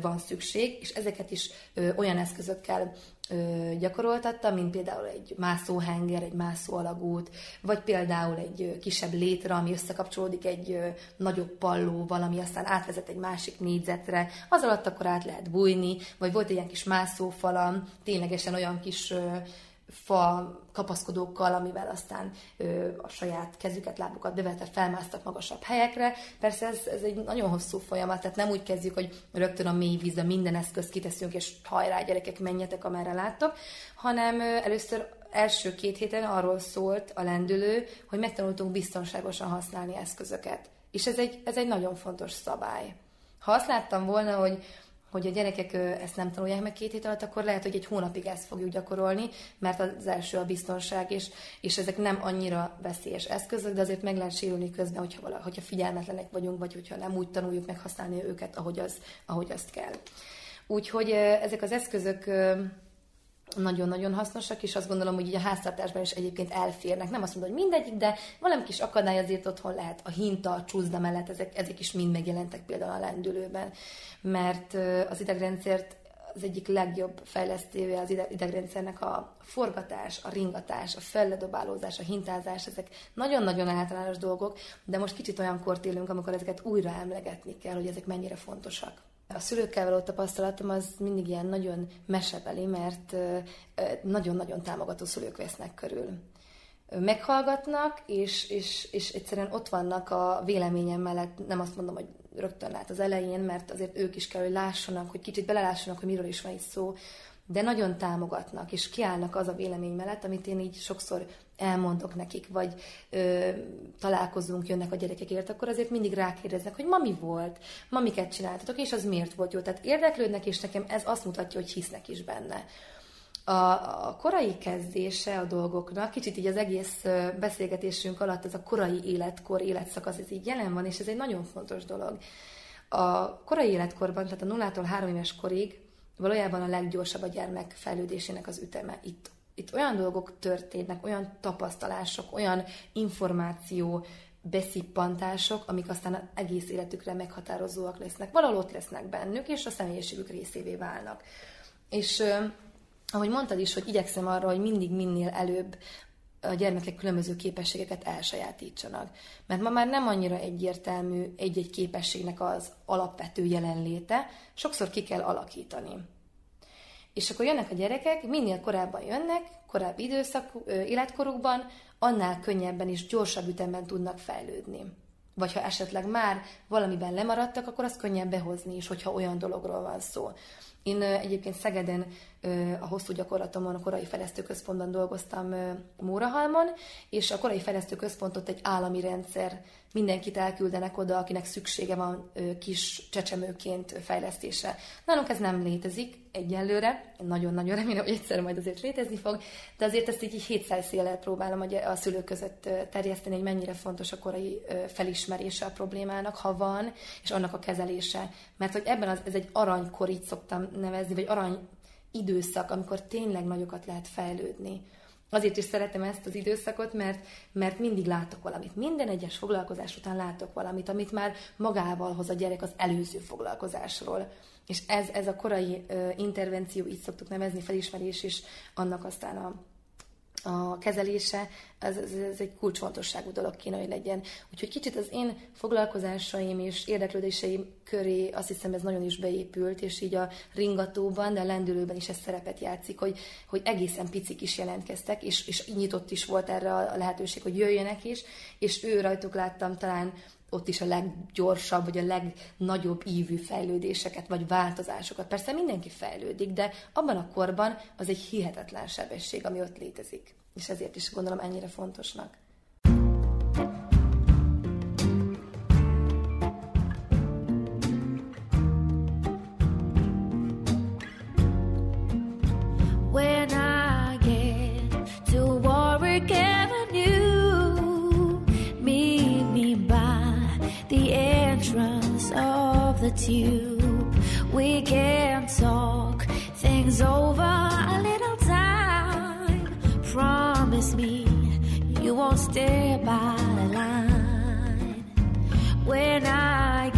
van szükség, és ezeket is olyan eszközökkel ö, gyakoroltattam, mint például egy mászóhenger, egy mászóalagút, vagy például egy kisebb létre, ami összekapcsolódik egy nagyobb pallóval, ami aztán átvezet egy másik négyzetre, az alatt akkor át lehet bújni, vagy volt egy ilyen kis mászófalam, ténylegesen olyan kis fa kapaszkodókkal, amivel aztán ö, a saját kezüket, lábukat bevetve felmásztak magasabb helyekre. Persze ez, ez egy nagyon hosszú folyamat, tehát nem úgy kezdjük, hogy rögtön a mély vízbe minden eszközt kiteszünk, és hajrá, gyerekek, menjetek, amerre láttok, hanem ö, először első két héten arról szólt a lendülő, hogy megtanultunk biztonságosan használni eszközöket. És ez egy, ez egy nagyon fontos szabály. Ha azt láttam volna, hogy hogy a gyerekek ezt nem tanulják meg két hét alatt, akkor lehet, hogy egy hónapig ezt fogjuk gyakorolni, mert az első a biztonság, és, és ezek nem annyira veszélyes eszközök, de azért meg lehet sérülni közben, hogyha, vala, hogyha figyelmetlenek vagyunk, vagy hogyha nem úgy tanuljuk meg használni őket, ahogy, az, ahogy azt kell. Úgyhogy ezek az eszközök nagyon-nagyon hasznosak, és azt gondolom, hogy így a háztartásban is egyébként elférnek. Nem azt mondom, hogy mindegyik, de valami kis akadály azért otthon lehet. A hinta, a csúszda mellett, ezek, ezek is mind megjelentek például a lendülőben. Mert az idegrendszert az egyik legjobb fejlesztője az idegrendszernek a forgatás, a ringatás, a felledobálózás, a hintázás, ezek nagyon-nagyon általános dolgok, de most kicsit olyan kort élünk, amikor ezeket újra emlegetni kell, hogy ezek mennyire fontosak. A szülőkkel való tapasztalatom az mindig ilyen nagyon mesebeli, mert nagyon-nagyon támogató szülők vesznek körül. Meghallgatnak, és, és, és egyszerűen ott vannak a véleményem mellett, nem azt mondom, hogy rögtön lát az elején, mert azért ők is kell, hogy lássanak, hogy kicsit belelássanak, hogy miről is van itt szó, de nagyon támogatnak, és kiállnak az a vélemény mellett, amit én így sokszor elmondok nekik, vagy ö, találkozunk, jönnek a gyerekekért, akkor azért mindig rákérdeznek, hogy ma mi volt, ma miket csináltatok, és az miért volt jó. Tehát érdeklődnek, és nekem ez azt mutatja, hogy hisznek is benne. A, a korai kezdése a dolgoknak, kicsit így az egész beszélgetésünk alatt ez a korai életkor, életszakasz, ez így jelen van, és ez egy nagyon fontos dolog. A korai életkorban, tehát a nullától három éves korig valójában a leggyorsabb a gyermek fejlődésének az üteme itt. Itt olyan dolgok történnek, olyan tapasztalások, olyan információ, beszippantások, amik aztán egész életükre meghatározóak lesznek. Valahol ott lesznek bennük, és a személyiségük részévé válnak. És ahogy mondtad is, hogy igyekszem arra, hogy mindig minél előbb a gyermekek különböző képességeket elsajátítsanak. Mert ma már nem annyira egyértelmű egy-egy képességnek az alapvető jelenléte, sokszor ki kell alakítani. És akkor jönnek a gyerekek, minél korábban jönnek, korábbi időszak, életkorukban, annál könnyebben és gyorsabb ütemben tudnak fejlődni. Vagy ha esetleg már valamiben lemaradtak, akkor azt könnyebb behozni is, hogyha olyan dologról van szó. Én egyébként Szegeden a hosszú gyakorlatomon a korai fejlesztőközpontban dolgoztam Mórahalmon, és a korai fejlesztőközpontot egy állami rendszer, mindenkit elküldenek oda, akinek szüksége van kis csecsemőként fejlesztése. Nálunk ez nem létezik egyelőre, nagyon-nagyon remélem, hogy egyszer majd azért létezni fog, de azért ezt így, így 700 széllel próbálom a szülők között terjeszteni, hogy mennyire fontos a korai felismerése a problémának, ha van, és annak a kezelése. Mert hogy ebben az, ez egy aranykor, így szoktam nevezni, vagy arany időszak, amikor tényleg nagyokat lehet fejlődni. Azért is szeretem ezt az időszakot, mert, mert mindig látok valamit. Minden egyes foglalkozás után látok valamit, amit már magával hoz a gyerek az előző foglalkozásról. És ez, ez a korai uh, intervenció, így szoktuk nevezni, felismerés is, annak aztán a a kezelése, ez, ez, ez egy kulcsfontosságú dolog kéne, hogy legyen. Úgyhogy kicsit az én foglalkozásaim és érdeklődéseim köré azt hiszem ez nagyon is beépült, és így a ringatóban, de a lendülőben is ez szerepet játszik, hogy, hogy egészen picik is jelentkeztek, és, és nyitott is volt erre a lehetőség, hogy jöjjenek is, és ő rajtuk láttam talán ott is a leggyorsabb, vagy a legnagyobb ívű fejlődéseket, vagy változásokat. Persze mindenki fejlődik, de abban a korban az egy hihetetlen sebesség, ami ott létezik. És ezért is gondolom ennyire fontosnak. The tube. We can talk things over a little time. Promise me you won't stay by the line. When I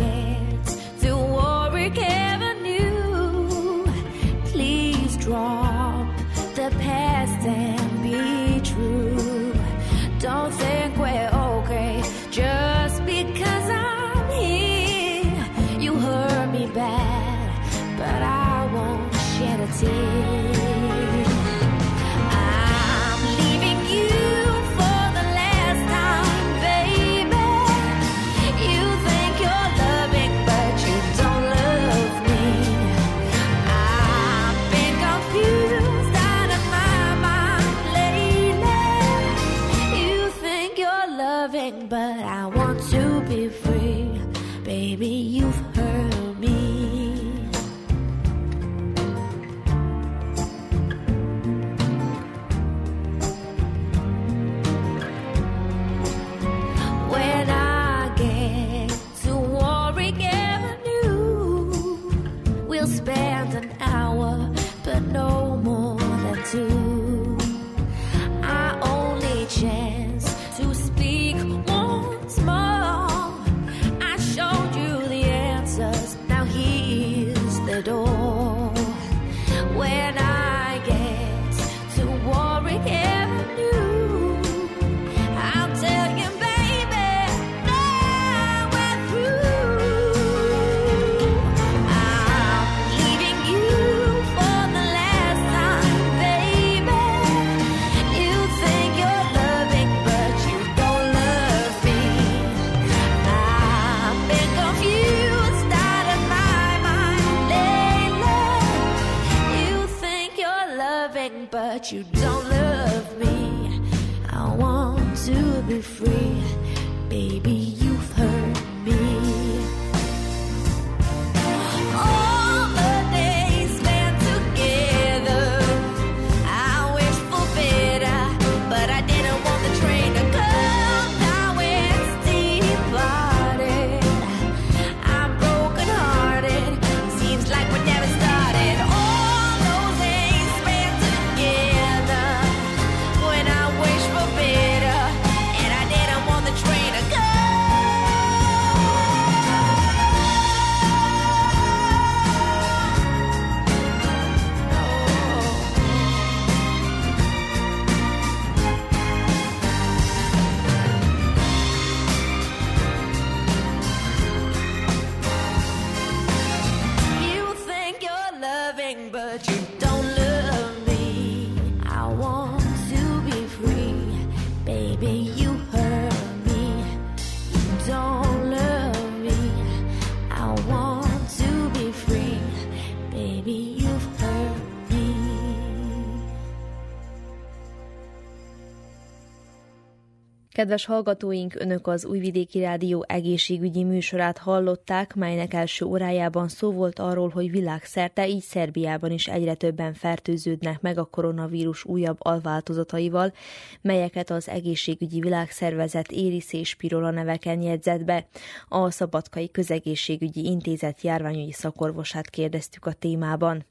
Kedves hallgatóink, Önök az Újvidéki Rádió egészségügyi műsorát hallották, melynek első órájában szó volt arról, hogy világszerte, így Szerbiában is egyre többen fertőződnek meg a koronavírus újabb alváltozataival, melyeket az egészségügyi világszervezet Éris és Pirola neveken jegyzett be. A Szabadkai Közegészségügyi Intézet járványügyi szakorvosát kérdeztük a témában.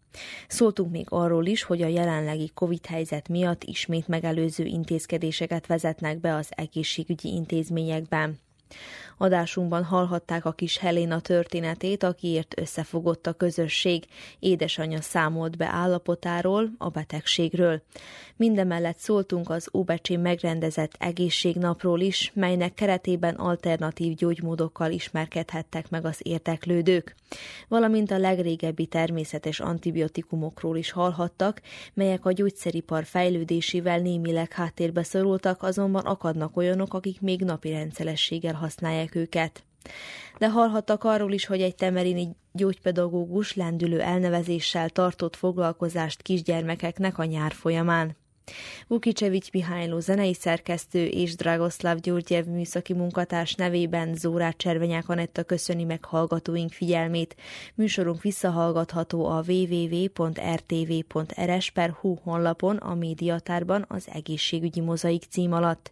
Szóltunk még arról is, hogy a jelenlegi Covid helyzet miatt ismét megelőző intézkedéseket vezetnek be az egészségügyi intézményekben. Adásunkban hallhatták a kis Helena történetét, akiért összefogott a közösség. Édesanyja számolt be állapotáról, a betegségről. Mindemellett szóltunk az Óbecsén megrendezett egészségnapról is, melynek keretében alternatív gyógymódokkal ismerkedhettek meg az érteklődők. Valamint a legrégebbi természetes antibiotikumokról is hallhattak, melyek a gyógyszeripar fejlődésével némileg háttérbe szorultak, azonban akadnak olyanok, akik még napi rendszerességgel használják őket. De hallhattak arról is, hogy egy temerini gyógypedagógus lendülő elnevezéssel tartott foglalkozást kisgyermekeknek a nyár folyamán. Vukicevics Mihályló zenei szerkesztő és Dragoszláv Gyurgyev műszaki munkatárs nevében Zórát Cservenyák Anetta köszöni meg hallgatóink figyelmét. Műsorunk visszahallgatható a www.rtv.rs.hu honlapon a médiatárban az egészségügyi mozaik cím alatt.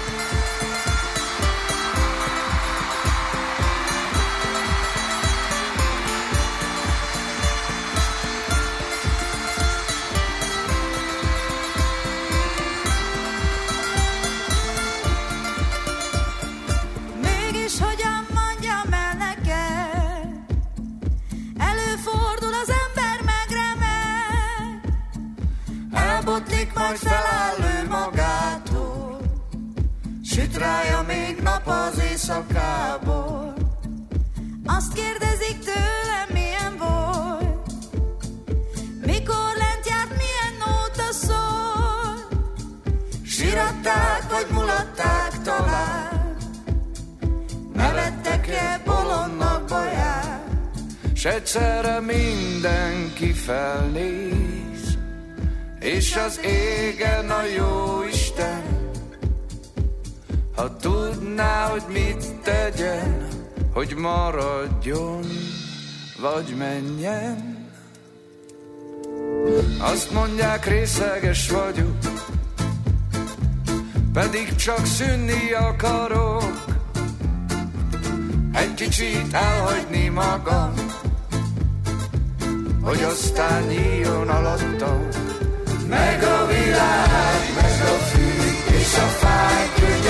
Majd feláll ő magától. Süt rája még nap az éjszakából. Azt kérdezik tőlem, milyen volt? Mikor lent járt, milyen nóta szól? Siratták, vagy mulatták talán? Nevettek-e bolondnak baj s egyszerre mindenki felnéz, és az égen a jó Isten, ha tudná, hogy mit tegyen, hogy maradjon, vagy menjen. Azt mondják, részeges vagyok, pedig csak szűnni akarok. Egy kicsit elhagyni magam, hogy aztán nyíljon alattam. Meg a világ, meg a fű, és a fáj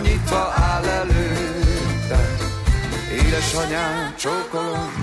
nyitva áll előtte. Édesanyám, csókolom,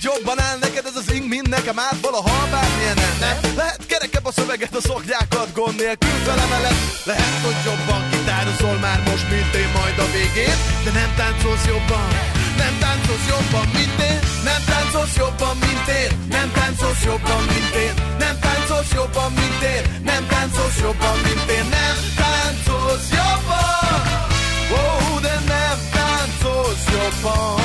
Hogy jobban áll neked ez az ing, mint nekem át valaha bármilyen nem Lehet kerekebb a szöveget, a szoknyákat gond nélkül felemeled Lehet, hogy jobban gitározol már most, mint én majd a végén. De nem táncolsz jobban, nem táncolsz jobban, mint én. Nem táncolsz jobban, mint én, nem táncolsz jobban, mint én. Nem táncolsz jobban, mint én, nem táncolsz jobban, mint én. Nem táncolsz jobban, oh, de nem táncolsz jobban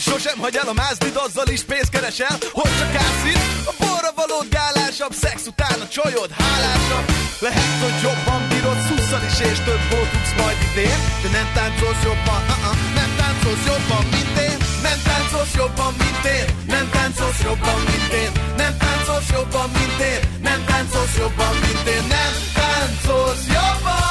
sosem hagy el a mázdid, azzal is pénzt keresel Hogy csak ászít, a borra valód gálásabb Szex után a csajod hálásabb. Lehet, hogy jobban bírod szusszal is És több tudsz majd idén De nem táncolsz jobban, uh-uh, nem táncolsz jobban, mint én. Nem táncolsz jobban, mint én. Nem táncolsz jobban, mint én. Nem táncolsz jobban, mint én. Nem táncolsz jobban, mint én. Nem táncolsz jobban